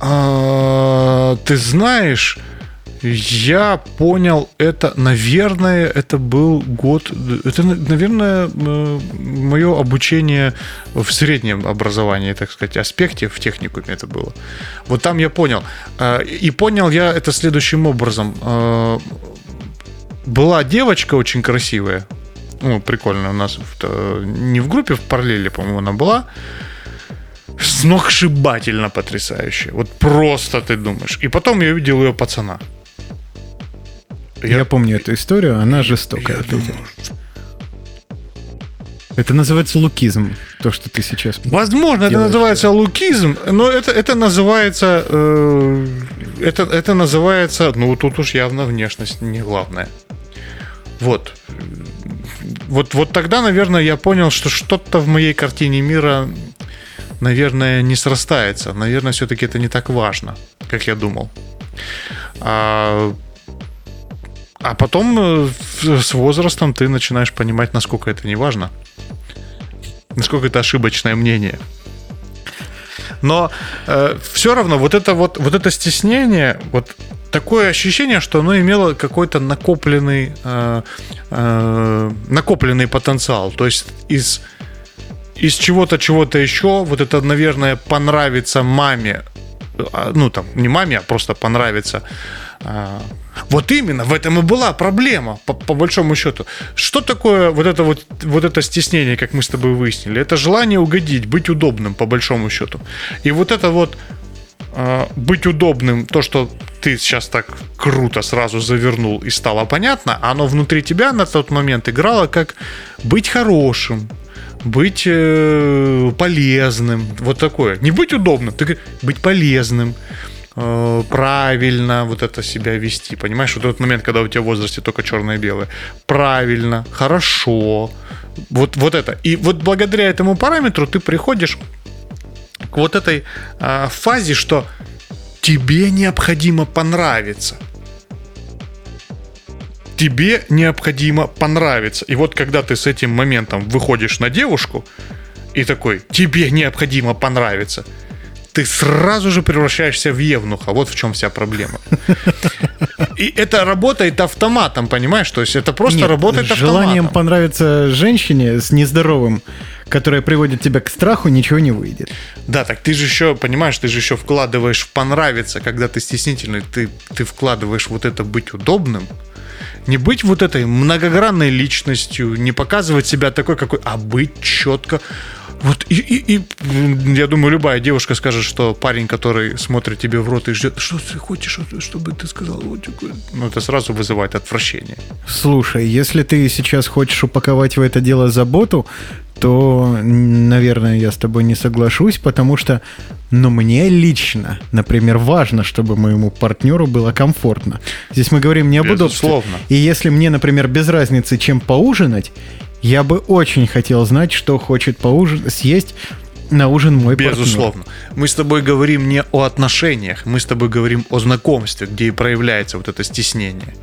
А, ты знаешь, я понял это, наверное, это был год, это, наверное, мое обучение в среднем образовании, так сказать, аспекте в техникуме это было. Вот там я понял. А, и понял я это следующим образом. А, была девочка очень красивая, ну, прикольная у нас, не в группе, в параллели, по-моему, она была, сногсшибательно потрясающая. Вот просто ты думаешь. И потом я увидел ее пацана. Я, я помню эту историю, она жестокая. Я думаю, это называется лукизм, то, что ты сейчас. Возможно, делаешь. это называется лукизм, но это, это называется. Э, это, это называется. Ну, тут уж явно внешность не главное. Вот. Вот, вот тогда, наверное, я понял, что что-то в моей картине мира, наверное, не срастается. Наверное, все-таки это не так важно, как я думал. А а потом э, с возрастом ты начинаешь понимать, насколько это не важно. Насколько это ошибочное мнение. Но э, все равно вот это вот, вот это стеснение, вот такое ощущение, что оно имело какой-то накопленный, э, э, накопленный потенциал. То есть из, из чего-то, чего-то еще, вот это, наверное, понравится маме, а, ну там, не маме, а просто понравится а, вот именно, в этом и была проблема, по, по большому счету. Что такое вот это вот, вот это стеснение, как мы с тобой выяснили? Это желание угодить, быть удобным, по большому счету. И вот это вот э, быть удобным, то, что ты сейчас так круто сразу завернул и стало понятно, оно внутри тебя на тот момент играло как быть хорошим, быть э, полезным, вот такое. Не быть удобным, ты быть полезным, Э, правильно вот это себя вести, понимаешь? Вот этот момент, когда у тебя в возрасте только черное и белое. Правильно, хорошо. Вот, вот это. И вот благодаря этому параметру ты приходишь к вот этой э, фазе, что тебе необходимо понравиться. Тебе необходимо понравиться. И вот когда ты с этим моментом выходишь на девушку и такой, тебе необходимо понравиться – ты сразу же превращаешься в евнуха. Вот в чем вся проблема. И это работает автоматом, понимаешь? То есть это просто Нет, работает автоматом. желанием понравиться женщине с нездоровым, которая приводит тебя к страху, ничего не выйдет. Да, так ты же еще, понимаешь, ты же еще вкладываешь в понравиться, когда ты стеснительный, ты, ты вкладываешь вот это быть удобным, не быть вот этой многогранной личностью, не показывать себя такой, какой, а быть четко вот и, и, и я думаю, любая девушка скажет, что парень, который смотрит тебе в рот и ждет, что ты хочешь, чтобы ты сказал, вот ну это сразу вызывает отвращение. Слушай, если ты сейчас хочешь упаковать в это дело заботу, то, наверное, я с тобой не соглашусь, потому что, ну, мне лично, например, важно, чтобы моему партнеру было комфортно. Здесь мы говорим не об удобстве. И если мне, например, без разницы, чем поужинать, я бы очень хотел знать, что хочет поужинать, съесть на ужин мой Безусловно. партнер. Мы с тобой говорим не о отношениях, мы с тобой говорим о знакомстве, где и проявляется вот это стеснение.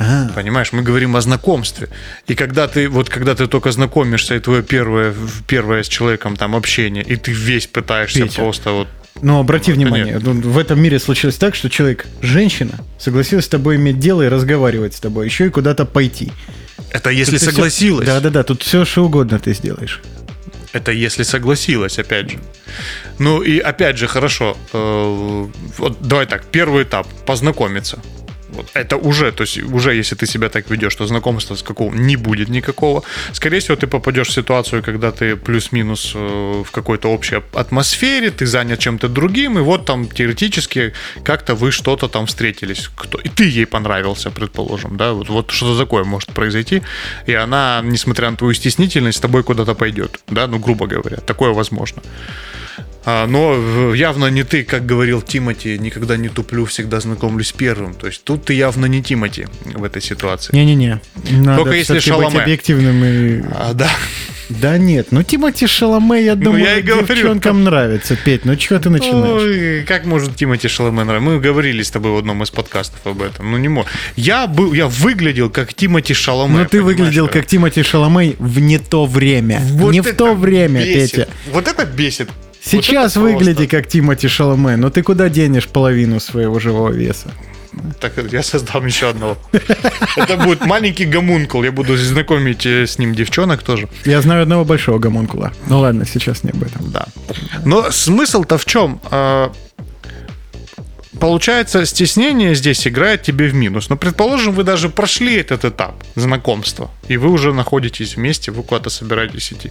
А. Понимаешь, мы говорим о знакомстве. И когда ты, вот когда ты только знакомишься, и твое первое, первое с человеком там общение, и ты весь пытаешься Петя. просто вот но обрати вот внимание, нет. в этом мире случилось так, что человек, женщина, согласилась с тобой иметь дело и разговаривать с тобой, еще и куда-то пойти. Это если тут согласилась. Да-да-да, тут все что угодно ты сделаешь. Это если согласилась, опять же. Ну и опять же, хорошо. Э, вот давай так, первый этап познакомиться. Вот это уже, то есть уже если ты себя так ведешь, то знакомства с какого не будет никакого. Скорее всего, ты попадешь в ситуацию, когда ты плюс-минус э, в какой-то общей атмосфере, ты занят чем-то другим, и вот там теоретически как-то вы что-то там встретились. Кто, и ты ей понравился, предположим, да, вот, вот что-то такое может произойти, и она, несмотря на твою стеснительность, с тобой куда-то пойдет, да, ну, грубо говоря, такое возможно. А, но явно не ты, как говорил Тимати, никогда не туплю, всегда знакомлюсь первым. То есть тут ты явно не Тимати в этой ситуации. Не-не-не. Надо Только если Шаломе. быть объективным и... А, да. Да нет, ну Тимати Шаломе, я думаю, Ну, я и говорю. девчонкам нравится, Петь. Ну чего ты начинаешь? Ой, как может Тимати Шаломе нравиться? Мы говорили с тобой в одном из подкастов об этом. Ну не мог. Я был, я выглядел как Тимати Шаломе. Ну ты выглядел как Тимати Шаломе в не то время. Вот не в то время, бесит. Петя. Вот это бесит. Сейчас Вот выгляди просто. как Тимати Шаломе, но ты куда денешь половину своего живого веса? Так, я создам еще одного. Это будет маленький гомункул. Я буду знакомить э, с ним девчонок тоже. Я знаю одного большого гомункула. Ну ладно, сейчас не об этом. Да. Но смысл-то в чем? Получается, стеснение здесь играет тебе в минус. Но, предположим, вы даже прошли этот этап знакомства, и вы уже находитесь вместе, вы куда-то собираетесь идти.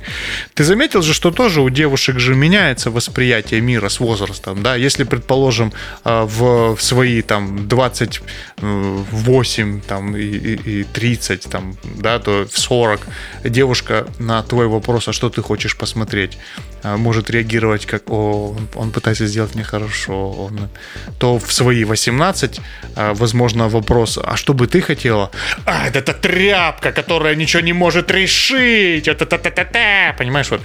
Ты заметил же, что тоже у девушек же меняется восприятие мира с возрастом, да? Если, предположим, а, в, в свои там 28 там, и, и- и 30, там, да, то в 40 девушка на твой вопрос, а что ты хочешь посмотреть, а, может реагировать как, о, он, он пытается сделать мне хорошо, он... то в свои 18, а, возможно, вопрос, а что бы ты хотела? А, это, это тряпка, которая ничего не может решить, это та та та та понимаешь, вот.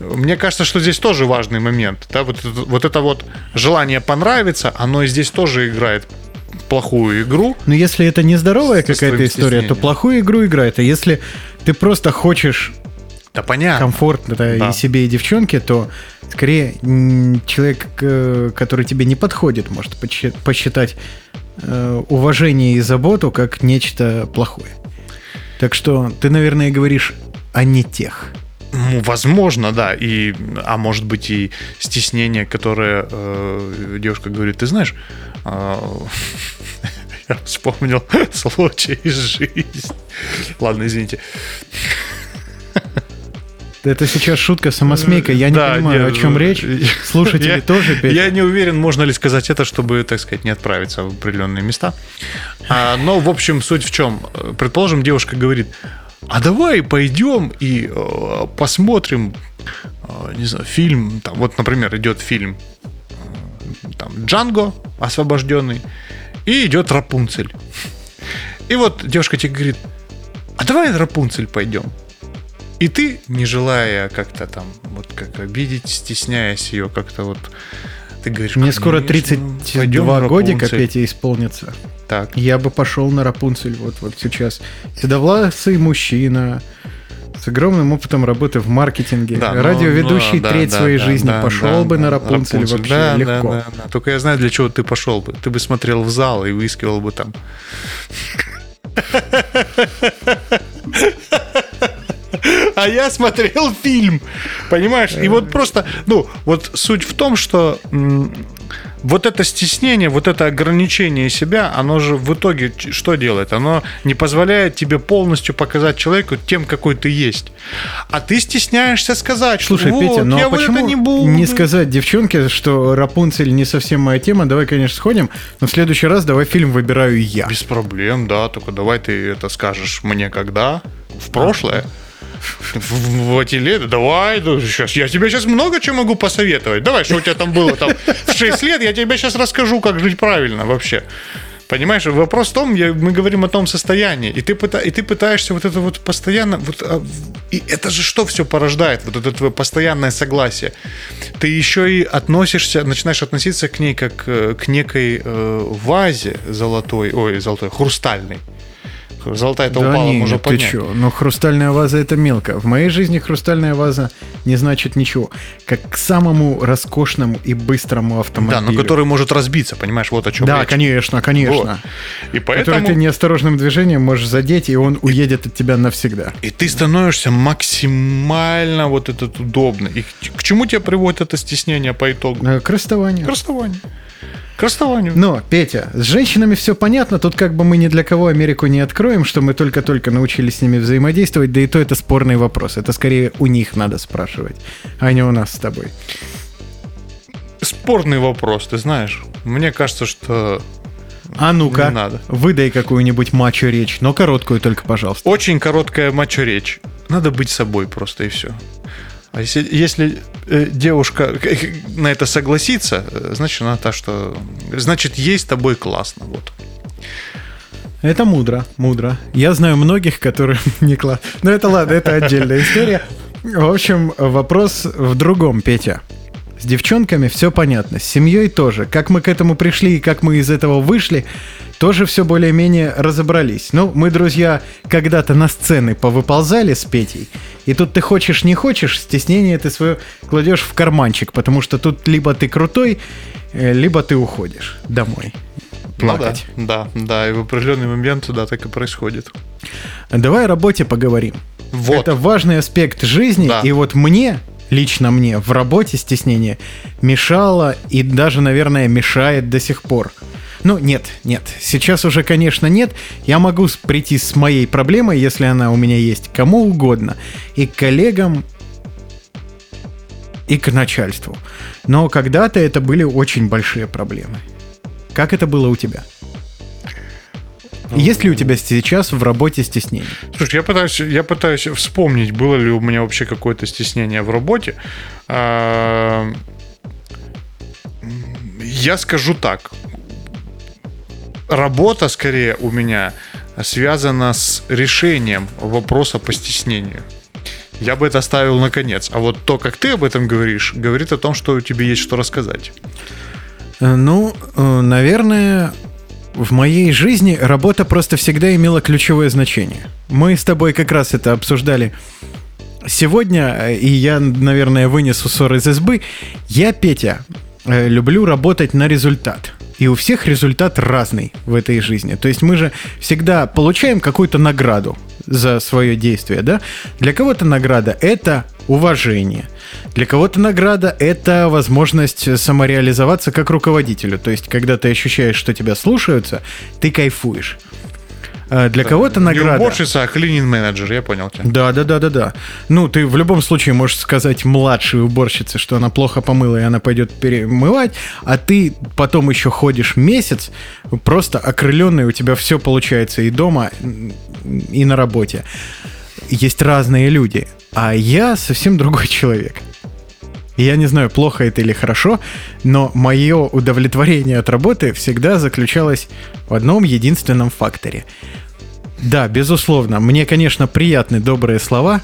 Мне кажется, что здесь тоже важный момент, да, вот, вот это вот желание понравиться, оно и здесь тоже играет плохую игру, Но если это нездоровая какая-то история, то плохую игру играет. А если ты просто хочешь да понятно. комфортно да, и себе, и девчонке, то скорее человек, э, который тебе не подходит, может посчитать э, уважение и заботу как нечто плохое. Так что ты, наверное, говоришь о не тех. Ну, возможно, да. И, а может быть и стеснение, которое э, девушка говорит, ты знаешь, э, я вспомнил случай из жизни. Ладно, извините. Это сейчас шутка, самосмейка. Я не Да, понимаю, нет, о чем речь. Слушатели я- тоже, Петя? Я не уверен, можно ли сказать это, чтобы, так сказать, не отправиться в определенные места. А, но, в общем, суть в чем? Предположим, девушка говорит, а давай пойдем и э, посмотрим, э, не знаю, фильм, там, вот, например, идет фильм э, там, Джанго освобожденный, и идет Рапунцель. И вот девушка тебе говорит, а давай Рапунцель пойдем. И ты, не желая как-то там, вот как обидеть, стесняясь ее как-то вот, ты говоришь, Мне скоро «Конечно, 32 пойдем на годика, Рапунцель». Петя, исполнится. Так, Я бы пошел на Рапунцель вот, вот сейчас. Седовласый мужчина с огромным опытом работы в маркетинге. да, ну, Радиоведущий ну, да, треть да, своей да, жизни да, пошел да, бы да, на Рапунцель, вообще Да, легко. Да, да, да. Только я знаю, для чего ты пошел бы. Ты бы смотрел в зал и выискивал бы там. А я смотрел фильм, понимаешь? И вот просто, ну, вот суть в том, что вот это стеснение, вот это ограничение себя, оно же в итоге что делает? Оно не позволяет тебе полностью показать человеку тем, какой ты есть. А ты стесняешься сказать, Слушай, вот, Петя, ну я а вот почему это не буду. сказать девчонке, что Рапунцель не совсем моя тема? Давай, конечно, сходим, но в следующий раз давай фильм выбираю я. Без проблем, да. Только давай ты это скажешь мне когда? В прошлое? В, в эти лета? Давай, да, сейчас, я тебе сейчас много чего могу посоветовать. Давай, что у тебя там было там в 6 лет, я тебе сейчас расскажу, как жить правильно вообще. Понимаешь, вопрос в том, я- мы говорим о том состоянии, и ты, пыта- и ты пытаешься вот это вот постоянно, вот, а, и это же что все порождает, вот это твое постоянное согласие. Ты еще и относишься, начинаешь относиться к ней как э, к некой э, вазе золотой, ой, золотой, хрустальной. Золотая-то Да упала, не, можно ты понять. чё? Ну, хрустальная ваза это мелко. В моей жизни хрустальная ваза не значит ничего. Как к самому роскошному и быстрому автомобилю. Да, но который может разбиться, понимаешь, вот о чем Да, речь. конечно, конечно. Вот. И Который поэтому... ты неосторожным движением можешь задеть, и он уедет от тебя навсегда. И ты становишься максимально вот этот удобный. И к, к чему тебя приводит это стеснение по итогу? Э, К расставанию. К расставанию. К расставанию. Но, Петя, с женщинами все понятно, тут как бы мы ни для кого Америку не откроем, что мы только-только научились с ними взаимодействовать, да и то это спорный вопрос. Это скорее у них надо спрашивать, а не у нас с тобой. Спорный вопрос, ты знаешь. Мне кажется, что А ну-ка, Не надо. выдай какую-нибудь мачо речь, но короткую только, пожалуйста. очень короткая мачо-речь. Надо быть собой просто и все. А если, если э, девушка на это согласится, э, значит, она та, что... Значит, ей с тобой классно. Вот. Это мудро, мудро. Я знаю многих, которые не класс. Но это ладно, это отдельная история. В общем, вопрос в другом, Петя. С девчонками все понятно, с семьей тоже. Как мы к этому пришли и как мы из этого вышли, тоже все более-менее разобрались. Ну, мы, друзья, когда-то на сцены повыползали с Петей, и тут ты хочешь, не хочешь, стеснение ты свое кладешь в карманчик, потому что тут либо ты крутой, э, либо ты уходишь домой плакать. Ну да, да, да, и в определенный момент, да, так и происходит. Давай о работе поговорим. Вот. Это важный аспект жизни, Да. и вот мне, лично мне, в работе стеснение мешало и даже, наверное, мешает до сих пор. Ну, нет, нет. Сейчас уже, конечно, нет. Я могу прийти с моей проблемой, если она у меня есть, кому угодно. И к коллегам, и к начальству. Но когда-то это были очень большие проблемы. Как это было у тебя? Есть ли у тебя сейчас в работе стеснение? Слушай, я пытаюсь, я пытаюсь вспомнить, было ли у меня вообще какое-то стеснение в работе. А, Я скажу так. Работа, скорее, у меня связана с решением вопроса по стеснению. Я бы это оставил наконец. А вот то, как ты об этом говоришь, говорит о том, что у тебя есть что рассказать. Э, Ну, э, наверное, в моей жизни работа просто всегда имела ключевое значение. Мы с тобой как раз это обсуждали сегодня, и я, наверное, вынесу ссор из избы. Я, Петя, э, люблю работать на результат. И у всех результат разный в этой жизни. То есть мы же всегда получаем какую-то награду за свое действие, да? Для кого-то награда – это уважение. Для кого-то награда – это возможность самореализоваться как руководителю. То есть, когда ты ощущаешь, что тебя слушаются, ты кайфуешь. А Для кого-то Не награда... уборщица, а cleaning менеджер, я понял тебя. Да, да, да, да, да. Ну, ты в любом случае можешь сказать младшей уборщице, что она плохо помыла, и она пойдет перемывать, а ты потом еще ходишь месяц, просто окрыленный, у тебя все получается и дома, и на работе. Есть разные люди, а я совсем другой человек. И Я не знаю, плохо это или хорошо, но мое удовлетворение от работы всегда заключалось в одном единственном факторе. Да, безусловно, мне, конечно, приятны добрые слова,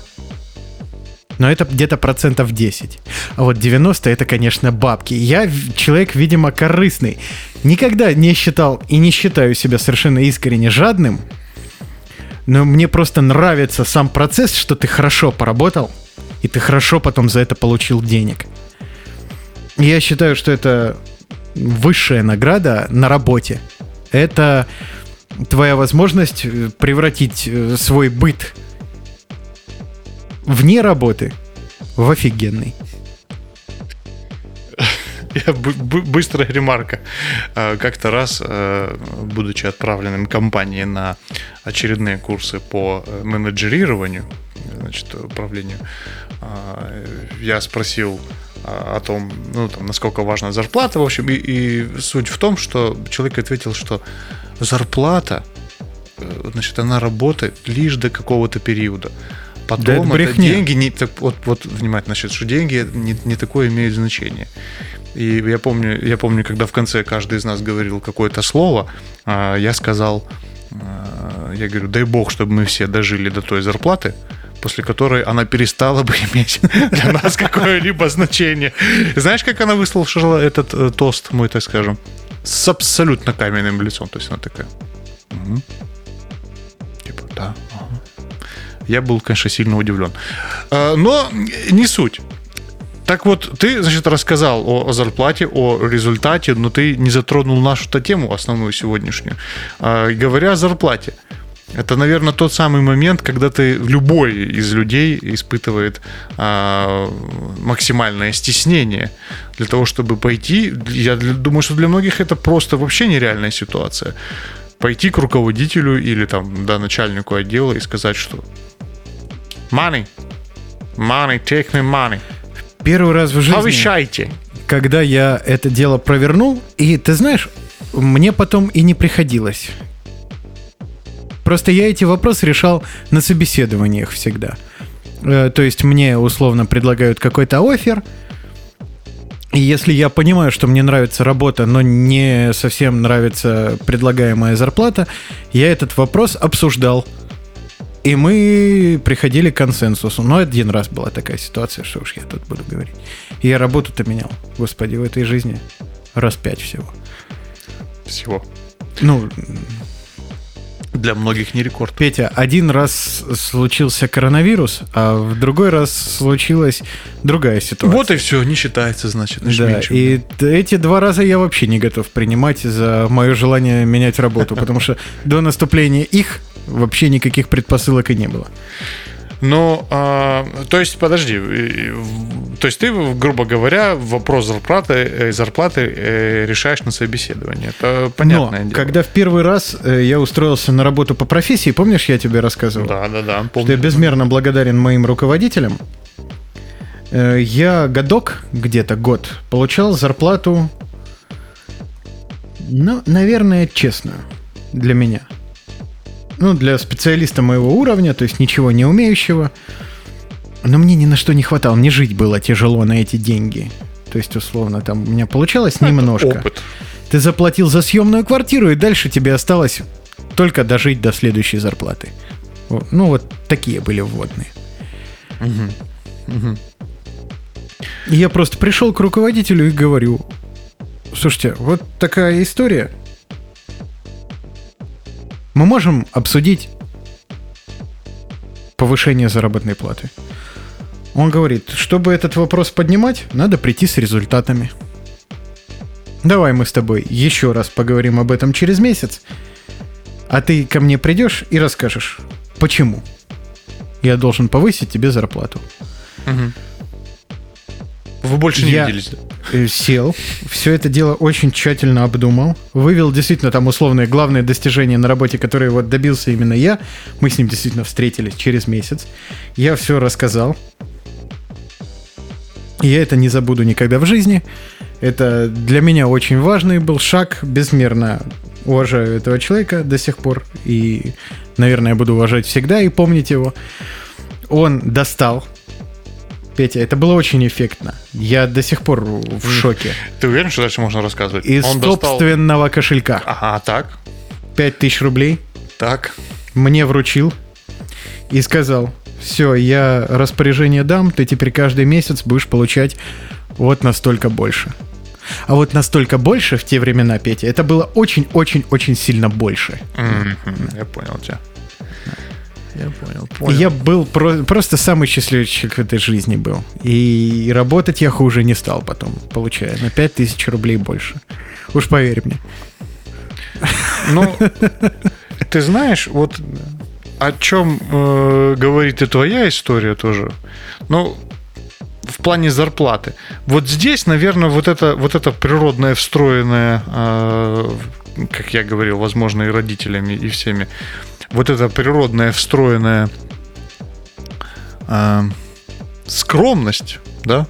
но это где-то процентов 10. А вот 90 это, конечно, бабки. Я человек, видимо, корыстный. Никогда не считал и не считаю себя совершенно искренне жадным, но мне просто нравится сам процесс, что ты хорошо поработал, и ты хорошо потом за это получил денег. Я считаю, что это высшая награда на работе. Это твоя возможность э, превратить э, свой быт вне работы в офигенный. Я бы- бы- быстрая ремарка. Э, Как-то раз, будучи отправленным компанией на очередные курсы по менеджерированию, значит, управлению, я спросил э, о том, ну, там, насколько важна зарплата, в общем, и, и суть в том, что человек ответил, что зарплата, э, значит, она работает лишь до какого-то периода. Потом Да это это деньги не так вот, вот внимательно, значит, что деньги не, не такое имеют значение. И я помню, я помню, когда в конце каждый из нас говорил какое-то слово, а, я сказал, а, я говорю, дай бог, чтобы мы все дожили до той зарплаты, после которой она перестала бы иметь для нас какое-либо значение. Знаешь, как она выслушала этот э, тост мой, так скажем, с абсолютно каменным лицом. То есть она такая, «Мгм». типа, да, ага». Я был, конечно, сильно удивлен. А, Но не суть. Так вот, ты, значит, рассказал о, о зарплате, о результате, но ты не затронул нашу-то тему основную сегодняшнюю. А, говоря о зарплате, это, наверное, тот самый момент, когда ты любой из людей испытывает а, максимальное стеснение для того, чтобы пойти. Я думаю, что для многих это просто вообще нереальная ситуация. Пойти к руководителю или там да, начальнику отдела и сказать, что money, money, take me money. Первый раз в жизни, Повышайте. когда я это дело провернул, и ты знаешь, мне потом и не приходилось. Просто я эти вопросы решал на собеседованиях всегда. Э, То есть мне условно предлагают какой-то офер, и если я понимаю, что мне нравится работа, но не совсем нравится предлагаемая зарплата, я этот вопрос обсуждал И мы приходили к консенсусу. Но один раз была такая ситуация, что уж я тут буду говорить. И я работу-то менял, господи, в этой жизни раз пять всего. Всего. Ну, Для многих не рекорд. Петя, один раз случился коронавирус, а в другой раз случилась другая ситуация. Вот и все, не считается, значит. значит, Да, и эти два раза я вообще не готов принимать за мое желание менять работу, потому что до наступления их вообще никаких предпосылок и не было. Ну, а, то есть, подожди, э, то есть ты, грубо говоря, вопрос зарплаты, э, зарплаты э, решаешь на собеседовании. Это понятное Но дело. когда в первый раз я устроился на работу по профессии, помнишь, я тебе рассказывал? Да, да, да. что помню. я безмерно благодарен моим руководителям. Я годок, где-то год, получал зарплату, ну, наверное, честную для меня. Ну, для специалиста моего уровня, то есть ничего не умеющего. Но мне ни на что не хватало, мне жить было тяжело на эти деньги. То есть, условно, там у меня получалось немножко. Опыт. Ты заплатил за съемную квартиру, и дальше тебе осталось только дожить до следующей зарплаты. Ну, вот такие были вводные. И я просто пришел к руководителю и говорю, слушайте, вот такая история. Мы можем обсудить повышение заработной платы. Он говорит, чтобы этот вопрос поднимать, надо прийти с результатами. Давай мы с тобой еще раз поговорим об этом через месяц, а ты ко мне придешь и расскажешь, почему я должен повысить тебе зарплату. Вы больше не Я- виделись. Э, Сел, все это дело очень тщательно обдумал, вывел действительно там условные главные достижения на работе, которые вот добился именно я. Мы с ним действительно встретились через месяц. Я все рассказал. Я это не забуду никогда в жизни. Это для меня очень важный был шаг. Безмерно уважаю этого человека до сих пор. И, наверное, буду уважать всегда и помнить его. Он достал Петя, это было очень эффектно. Я до сих пор в шоке. Ты уверен, что дальше можно рассказывать? Из Он достал- собственного кошелька Ага, так, 5000 рублей так. мне вручил и сказал, все, я распоряжение дам, ты теперь каждый месяц будешь получать вот настолько больше. А вот настолько больше в те времена, Петя, это было очень-очень-очень сильно больше. Мгм, Я понял тебя. Я понял, И понял. я был про- просто самый счастливый человек в этой жизни был. И работать я хуже не стал потом, получая на 5000 рублей больше. Уж поверь мне. Ну, ты знаешь, вот о чем э, говорит и твоя история тоже. Ну, в плане зарплаты. Вот здесь, наверное, вот это, вот это природное, встроенное, э, как я говорил, возможно, и родителями, и всеми, вот это природная, встроенная э, скромность, да,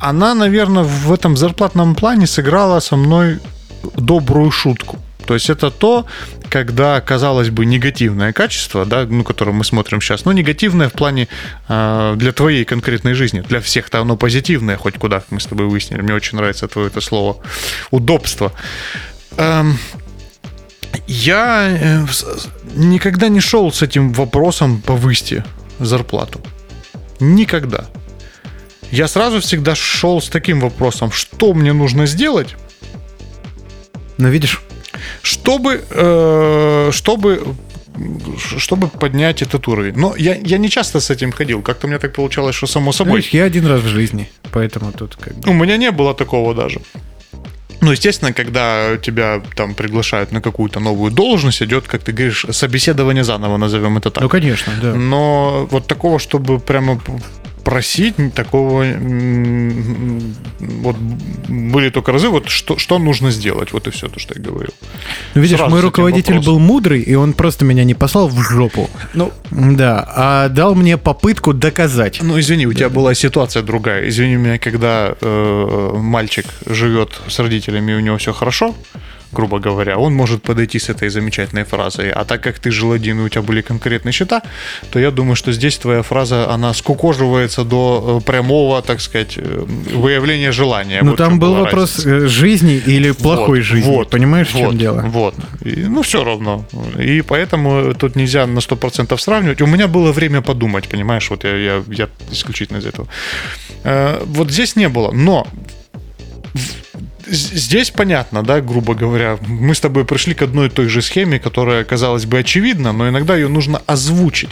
она, наверное, в этом зарплатном плане сыграла со мной добрую шутку. То есть это то, когда, казалось бы, негативное качество, да, ну, которое мы смотрим сейчас, но негативное в плане э, для твоей конкретной жизни. Для всех-то оно позитивное, хоть куда, мы с тобой выяснили. Мне очень нравится твое это слово. Удобство. Эм, я э, никогда не шел с этим вопросом повысьте зарплату. Никогда. Я сразу всегда шел с таким вопросом, что мне нужно сделать, Но видишь, чтобы, э, чтобы, чтобы поднять этот уровень. Но я, я не часто с этим ходил. Как-то у меня так получалось, что само собой. знаешь, я один раз в жизни, поэтому тут как бы... У меня не было такого даже. Ну, естественно, когда тебя там приглашают на какую-то новую должность, идет, как ты говоришь, собеседование заново, назовем это так. Ну, конечно, да. Но вот такого, чтобы прямо просить, такого вот были только разы, вот что, что нужно сделать, вот и все то, что я говорил. Ну, видишь, сразу мой руководитель вопросом. был мудрый, и он просто меня не послал в жопу. Ну, Да, а дал мне попытку доказать. ну извини, у тебя была ситуация другая. Извини меня, когда э, мальчик живет с родителями, и у него все хорошо, грубо говоря, он может подойти с этой замечательной фразой. А так как ты жил один и у тебя были конкретные счета, то я думаю, что здесь твоя фраза, она скукоживается до э, прямого, так сказать, э, выявления желания. Ну Вот в там был вопрос разница. э, жизни или плохой Вот, жизни. вот, Понимаешь, в вот, чем дело? Вот. И, ну, все равно. И поэтому тут нельзя на 100% сравнивать. У меня было время подумать, понимаешь, вот я, я, я исключительно из этого. Э, вот здесь не было. Но здесь понятно, да, грубо говоря, мы с тобой пришли к одной и той же схеме, которая, казалось бы, очевидна, но иногда ее нужно озвучить.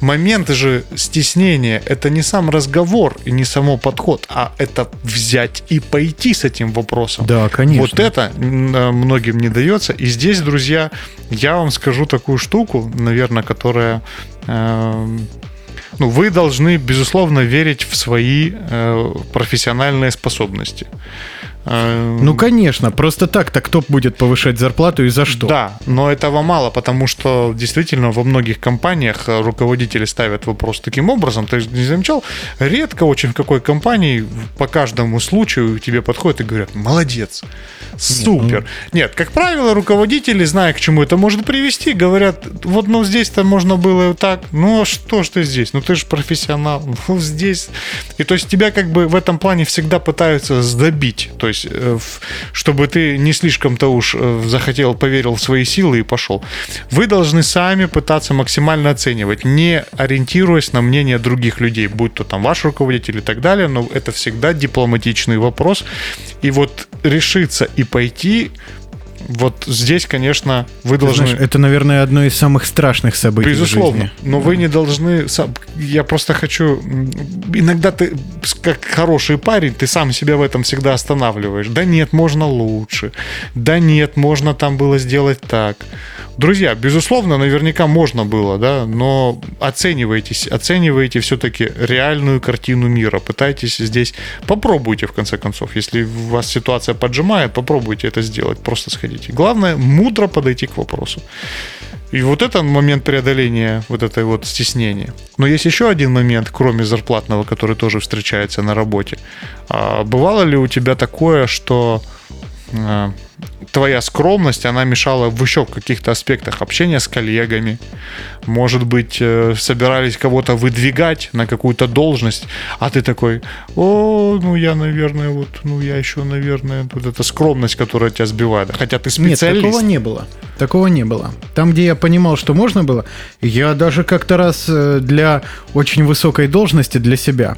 Момент же стеснения – это не сам разговор и не само подход, а это взять и пойти с этим вопросом. Да, конечно. Вот это э, многим не дается. И здесь, друзья, я вам скажу такую штуку, наверное, которая... э, ну, вы должны, безусловно, верить в свои э, профессиональные способности. Э, Ну, конечно, просто так-то кто будет повышать зарплату и за что? Да, но этого мало, потому что действительно во многих компаниях э, руководители ставят вопрос таким образом. Ты же не замечал? Редко очень в какой компании по каждому случаю тебе подходят и говорят, молодец, супер. Нет, как правило, руководители, зная, к чему это может привести, говорят, вот ну здесь-то можно было так, ну а что ж ты здесь? Ну ты же профессионал, ну здесь. И то есть тебя как бы в этом плане всегда пытаются сдобить. То есть, э, в- чтобы ты не слишком-то уж э, захотел, поверил в свои силы и пошел. Вы должны сами пытаться максимально оценивать, не ориентируясь на мнение других людей, будь то там ваш руководитель и так далее, но это всегда дипломатичный вопрос. И вот решиться и пойти, вот здесь, конечно, вы Ты должны... знаешь, это, наверное, одно из самых страшных событий в Безусловно. жизни. Но вы не должны... Я просто хочу... Иногда ты, как хороший парень, ты сам себя в этом всегда останавливаешь. Да нет, можно лучше. Да нет, можно там было сделать так. Друзья, безусловно, наверняка можно было, да, но оценивайтесь, оценивайте все-таки реальную картину мира. Пытайтесь здесь, попробуйте в конце концов. Если вас ситуация поджимает, попробуйте это сделать, просто сходите. Главное, мудро подойти к вопросу. И вот это момент преодоления вот этой вот стеснения. Но есть еще один момент, кроме зарплатного, который тоже встречается на работе. А бывало ли у тебя такое, что твоя скромность, она мешала в еще каких-то аспектах общения с коллегами. Может быть, э, собирались кого-то выдвигать на какую-то должность, а ты такой, о, ну я, наверное, вот, ну я еще, наверное, вот эта скромность, которая тебя сбивает. Хотя ты Нет, специалист. такого не было. Такого не было. Там, где я понимал, что можно было, я даже как-то раз э, для очень высокой должности для себя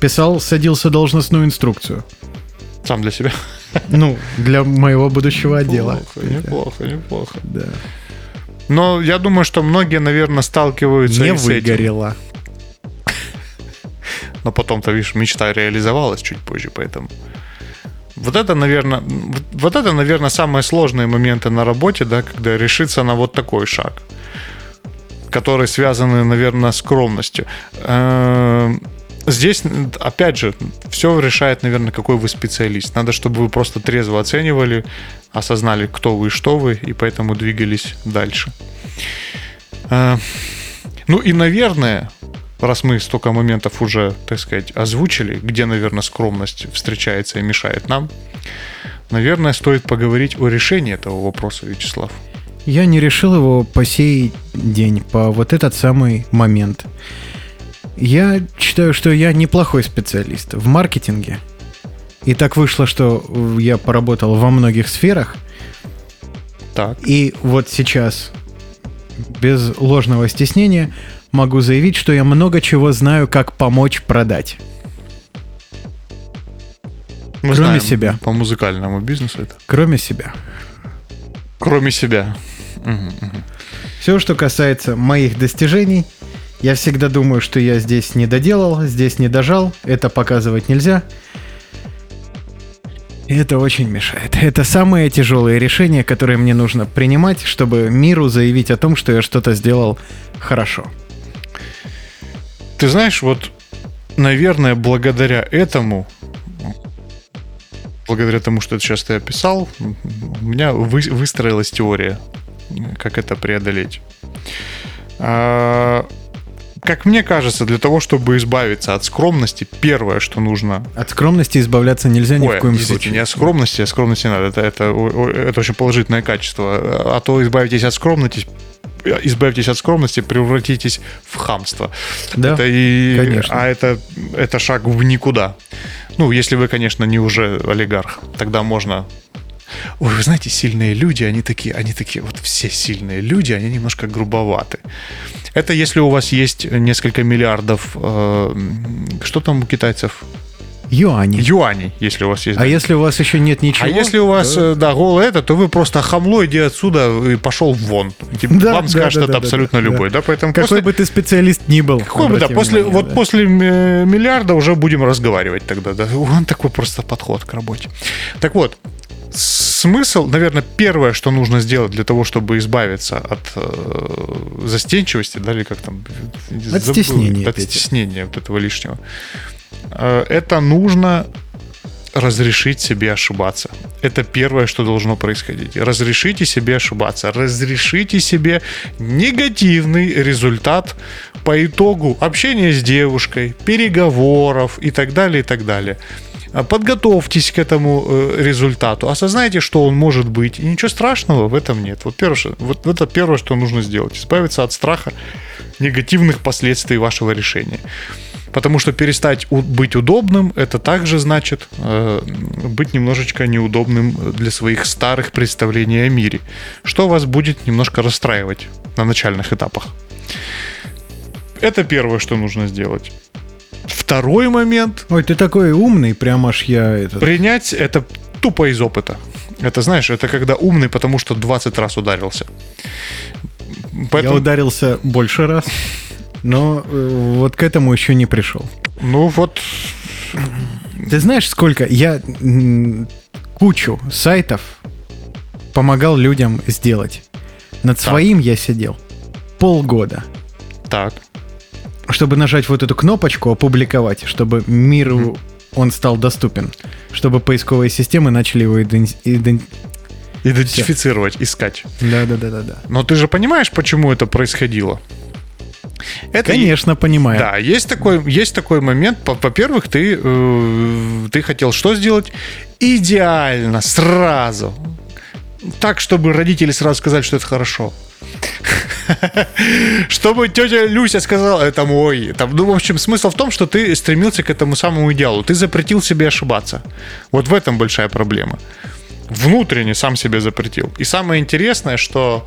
писал, садился должностную инструкцию. Сам для себя. Ну, для моего будущего отдела. Неплохо, неплохо, неплохо. Да. Но я думаю, что многие, наверное, сталкиваются Не с этим. выгорело. Но потом-то, видишь, мечта реализовалась чуть позже, поэтому... Вот это, наверное, вот, это, наверное, самые сложные моменты на работе, да, когда решиться на вот такой шаг, который связаны, наверное, с скромностью. Здесь, опять же, все решает, наверное, какой вы специалист. Надо, чтобы вы просто трезво оценивали, осознали, кто вы и что вы, и поэтому двигались дальше. Э, Ну и, наверное, раз мы столько моментов уже, так сказать, озвучили, где, наверное, скромность встречается и мешает нам, наверное, стоит поговорить о решении этого вопроса, Вячеслав. Я не решил его по сей день, по вот этот самый момент. Я считаю, что я неплохой специалист в маркетинге. И так вышло, что я поработал во многих сферах, Так. и вот сейчас, без ложного стеснения, могу заявить, что я много чего знаю, как помочь продать. Мы Кроме знаем себя. По музыкальному бизнесу это. Кроме себя. Кроме себя. Все, что касается моих достижений, я всегда думаю, что я здесь не доделал, здесь не дожал, это показывать нельзя. Это очень мешает. Это самые тяжелые решения, которые мне нужно принимать, чтобы миру заявить о том, что я что-то сделал хорошо. Ты знаешь, вот, наверное, благодаря этому, благодаря тому, что сейчас ты описал, у меня вы- выстроилась теория, как это преодолеть. А, как мне кажется, для того, чтобы избавиться от скромности, первое, что нужно... От скромности избавляться нельзя ни Ой, в коем случае. не от скромности, а скромности надо. Это, это, это очень положительное качество. А то избавитесь от скромности, избавитесь от скромности, превратитесь в хамство. Да, это и, конечно. А это, это шаг в никуда. Ну, если вы, конечно, не уже олигарх, тогда можно... Ой, вы знаете, сильные люди, они такие, они такие, вот все сильные люди, они немножко грубоваты. Это если у вас есть несколько миллиардов, э, что там у китайцев? Юани. Юаней, если у вас есть. А если у вас еще нет ничего? А если у вас, то- э, да, голое это, то вы просто хамло, иди отсюда и пошел вон. Типа, Да, Вам да, скажет да, это да, абсолютно да, да. любой, да, поэтому Какой после, бы ты специалист ни был. какой бы, да, после, внимание, вот да. после э, миллиарда уже будем разговаривать тогда, да. Он такой просто подход к работе. Так вот, смысл, наверное, первое, что нужно сделать для того, чтобы избавиться от э, застенчивости, да, или как там? От стеснения, От Петя. стеснения вот этого лишнего. Э, Это нужно разрешить себе ошибаться. Это первое, что должно происходить. Разрешите себе ошибаться. Разрешите себе негативный результат по итогу общения с девушкой, переговоров и так далее, и так далее. А Подготовьтесь к этому э, результату, осознайте, что он может быть, и ничего страшного в этом нет. Вот, первое, вот это первое, что нужно сделать. Избавиться от страха негативных последствий вашего решения. Потому что перестать быть удобным, это также значит э, быть немножечко неудобным для своих старых представлений о мире, что вас будет немножко расстраивать на начальных этапах. Это первое, что нужно сделать. Второй момент Ой, ты такой умный, прям аж я этот... принять это тупо из опыта. Это знаешь, это когда умный, потому что 20 раз ударился. Я Поэтому, ударился больше раз, но э, вот к этому еще не пришел. ну вот, Ты знаешь, сколько я кучу сайтов помогал людям сделать. Над своим я сидел полгода, так. Чтобы нажать вот эту кнопочку «Опубликовать», чтобы миру он стал доступен, чтобы поисковые системы начали его иден- иден- Идентифицировать, искать. Да-да-да-да-да. Но ты же понимаешь, почему это происходило? Это Конечно, понимаю. Да, есть такой, есть такой момент. Во-первых, ты, э, ты хотел что сделать? Идеально, сразу. Так, чтобы родители сразу сказали, что это хорошо. Чтобы тетя Люся сказала, это мой. Там, ну, в общем, смысл в том, что ты стремился к этому самому идеалу. Ты запретил себе ошибаться. Вот в этом большая проблема. Внутренне сам себе запретил. И самое интересное, что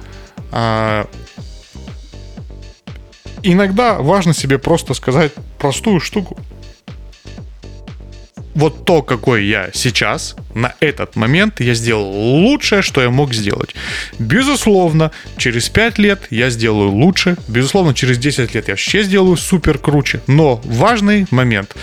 а, иногда важно себе просто сказать простую штуку. Вот то, какой я сейчас, на этот момент я сделал лучшее, что я мог сделать. Безусловно, через 5 лет я сделаю лучше. Безусловно, через 10 лет я вообще сделаю супер круче. Но важный момент.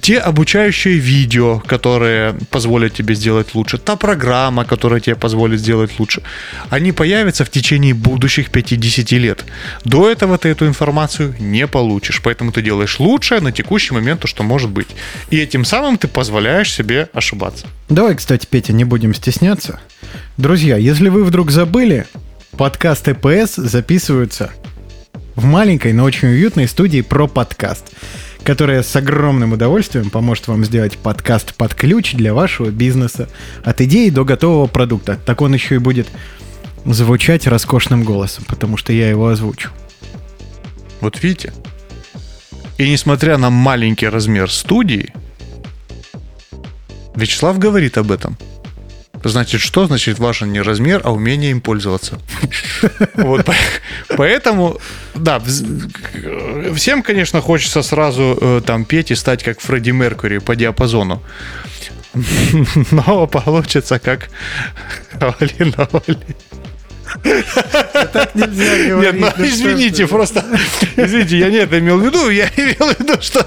Те обучающие видео, которые позволят тебе сделать лучше, та программа, которая тебе позволит сделать лучше, они появятся в течение будущих 50 лет. До этого ты эту информацию не получишь, поэтому ты делаешь лучшее на текущий момент, то, что может быть. И этим самым ты позволяешь себе ошибаться. Давай, кстати, Петя, не будем стесняться. Друзья, если вы вдруг забыли, подкаст ЭПС записываются в маленькой, но очень уютной студии про подкаст, которая с огромным удовольствием поможет вам сделать подкаст под ключ для вашего бизнеса. От идеи до готового продукта. Так он еще и будет звучать роскошным голосом, потому что я его озвучу. Вот видите? И несмотря на маленький размер студии, Вячеслав говорит об этом. Значит, что значит важен не размер, а умение им пользоваться. Вот по- поэтому, да, всем, конечно, хочется сразу э, там петь и стать как Фредди Меркьюри по диапазону. Но получится как Алина Оли. Нельзя Нет, ну извините, просто извините, я не это имел в виду, я имел в виду, что,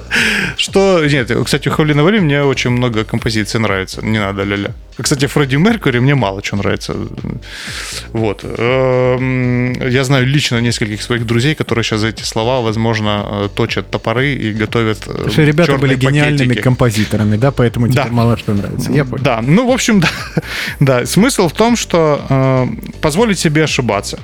что нет, кстати, у Хавлина Вали мне очень много композиций нравится, не надо ля-ля. Кстати, Фредди Меркьюри мне мало чего нравится. Вот. Эм, Я знаю лично нескольких своих друзей, которые сейчас за эти слова, возможно, э, точат топоры и готовят э, что ребята были гениальными пакетики. композиторами, да, поэтому тебе Да. мало что нравится. Я понял. Да, ну, в общем, да. да. Смысл в том, что э, позволить себе ошибаться.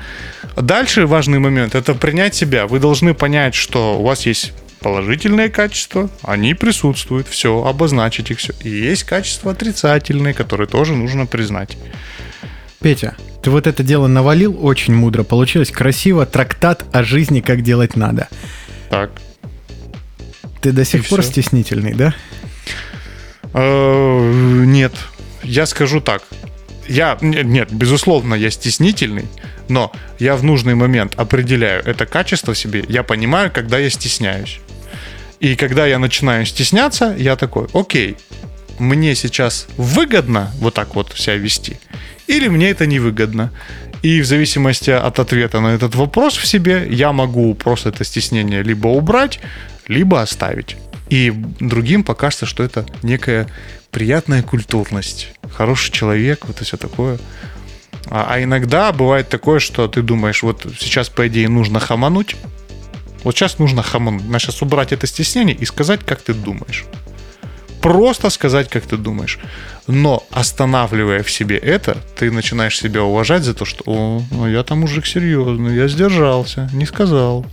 Дальше важный момент – это принять себя. Вы должны понять, что у вас есть положительные качества, они присутствуют, все, обозначить их все. И есть качества отрицательные, которые тоже нужно признать. Петя, ты вот это дело навалил очень мудро. Получилось красиво. Трактат о жизни, как делать надо. Так. Ты до сих И пор всё. стеснительный, да? Э, Нет, я скажу так. Я, нет, нет, безусловно, я стеснительный, но я в нужный момент определяю это качество себе. Я понимаю, когда я стесняюсь. И когда я начинаю стесняться, я такой, окей, мне сейчас выгодно вот так вот себя вести, или мне это невыгодно. И в зависимости от ответа на этот вопрос в себе, я могу просто это стеснение либо убрать, либо оставить. И другим покажется, что это некая приятная культурность, хороший человек, вот и все такое. А, а иногда бывает такое, что ты думаешь, вот сейчас, по идее, нужно хамануть. Вот сейчас нужно хамануть. Надо сейчас убрать это стеснение и сказать, как ты думаешь. Просто сказать, как ты думаешь. Но останавливая в себе это, ты начинаешь себя уважать за то, что «О, ну я там мужик серьезный, я сдержался, не сказал».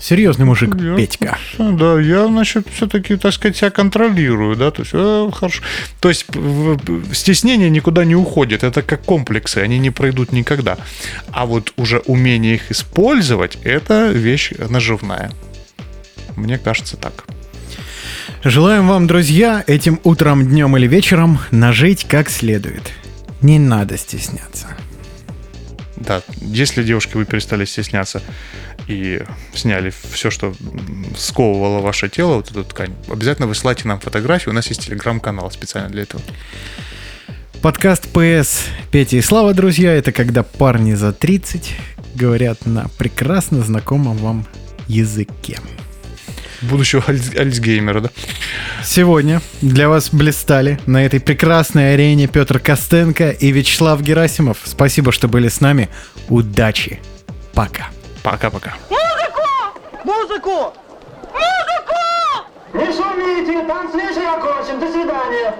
Серьезный мужик, Я- Петька. Да, я, значит, все-таки, так сказать, себя контролирую, да, то есть, э, хорошо. То есть, стеснение никуда не уходит, это как комплексы, они не пройдут никогда. А вот уже умение их использовать, это вещь наживная. Мне кажется так. Желаем вам, друзья, этим утром, днем или вечером нажить как следует. Не надо стесняться. Да, если, девушки, вы перестали стесняться и сняли все, что сковывало ваше тело, вот эту ткань, обязательно высылайте нам фотографии. У нас есть телеграм-канал специально для этого. Подкаст ПС Петя и Слава, друзья, это когда парни за 30 говорят на прекрасно знакомом вам языке. Будущего альц- альцгеймера, да? Сегодня для вас блистали на этой прекрасной арене Петр Костенко и Вячеслав Герасимов. Спасибо, что были с нами. Удачи. Пока. Пока-пока. Музыку! Музыку! Не шумите, танцвишь окончен. До свидания.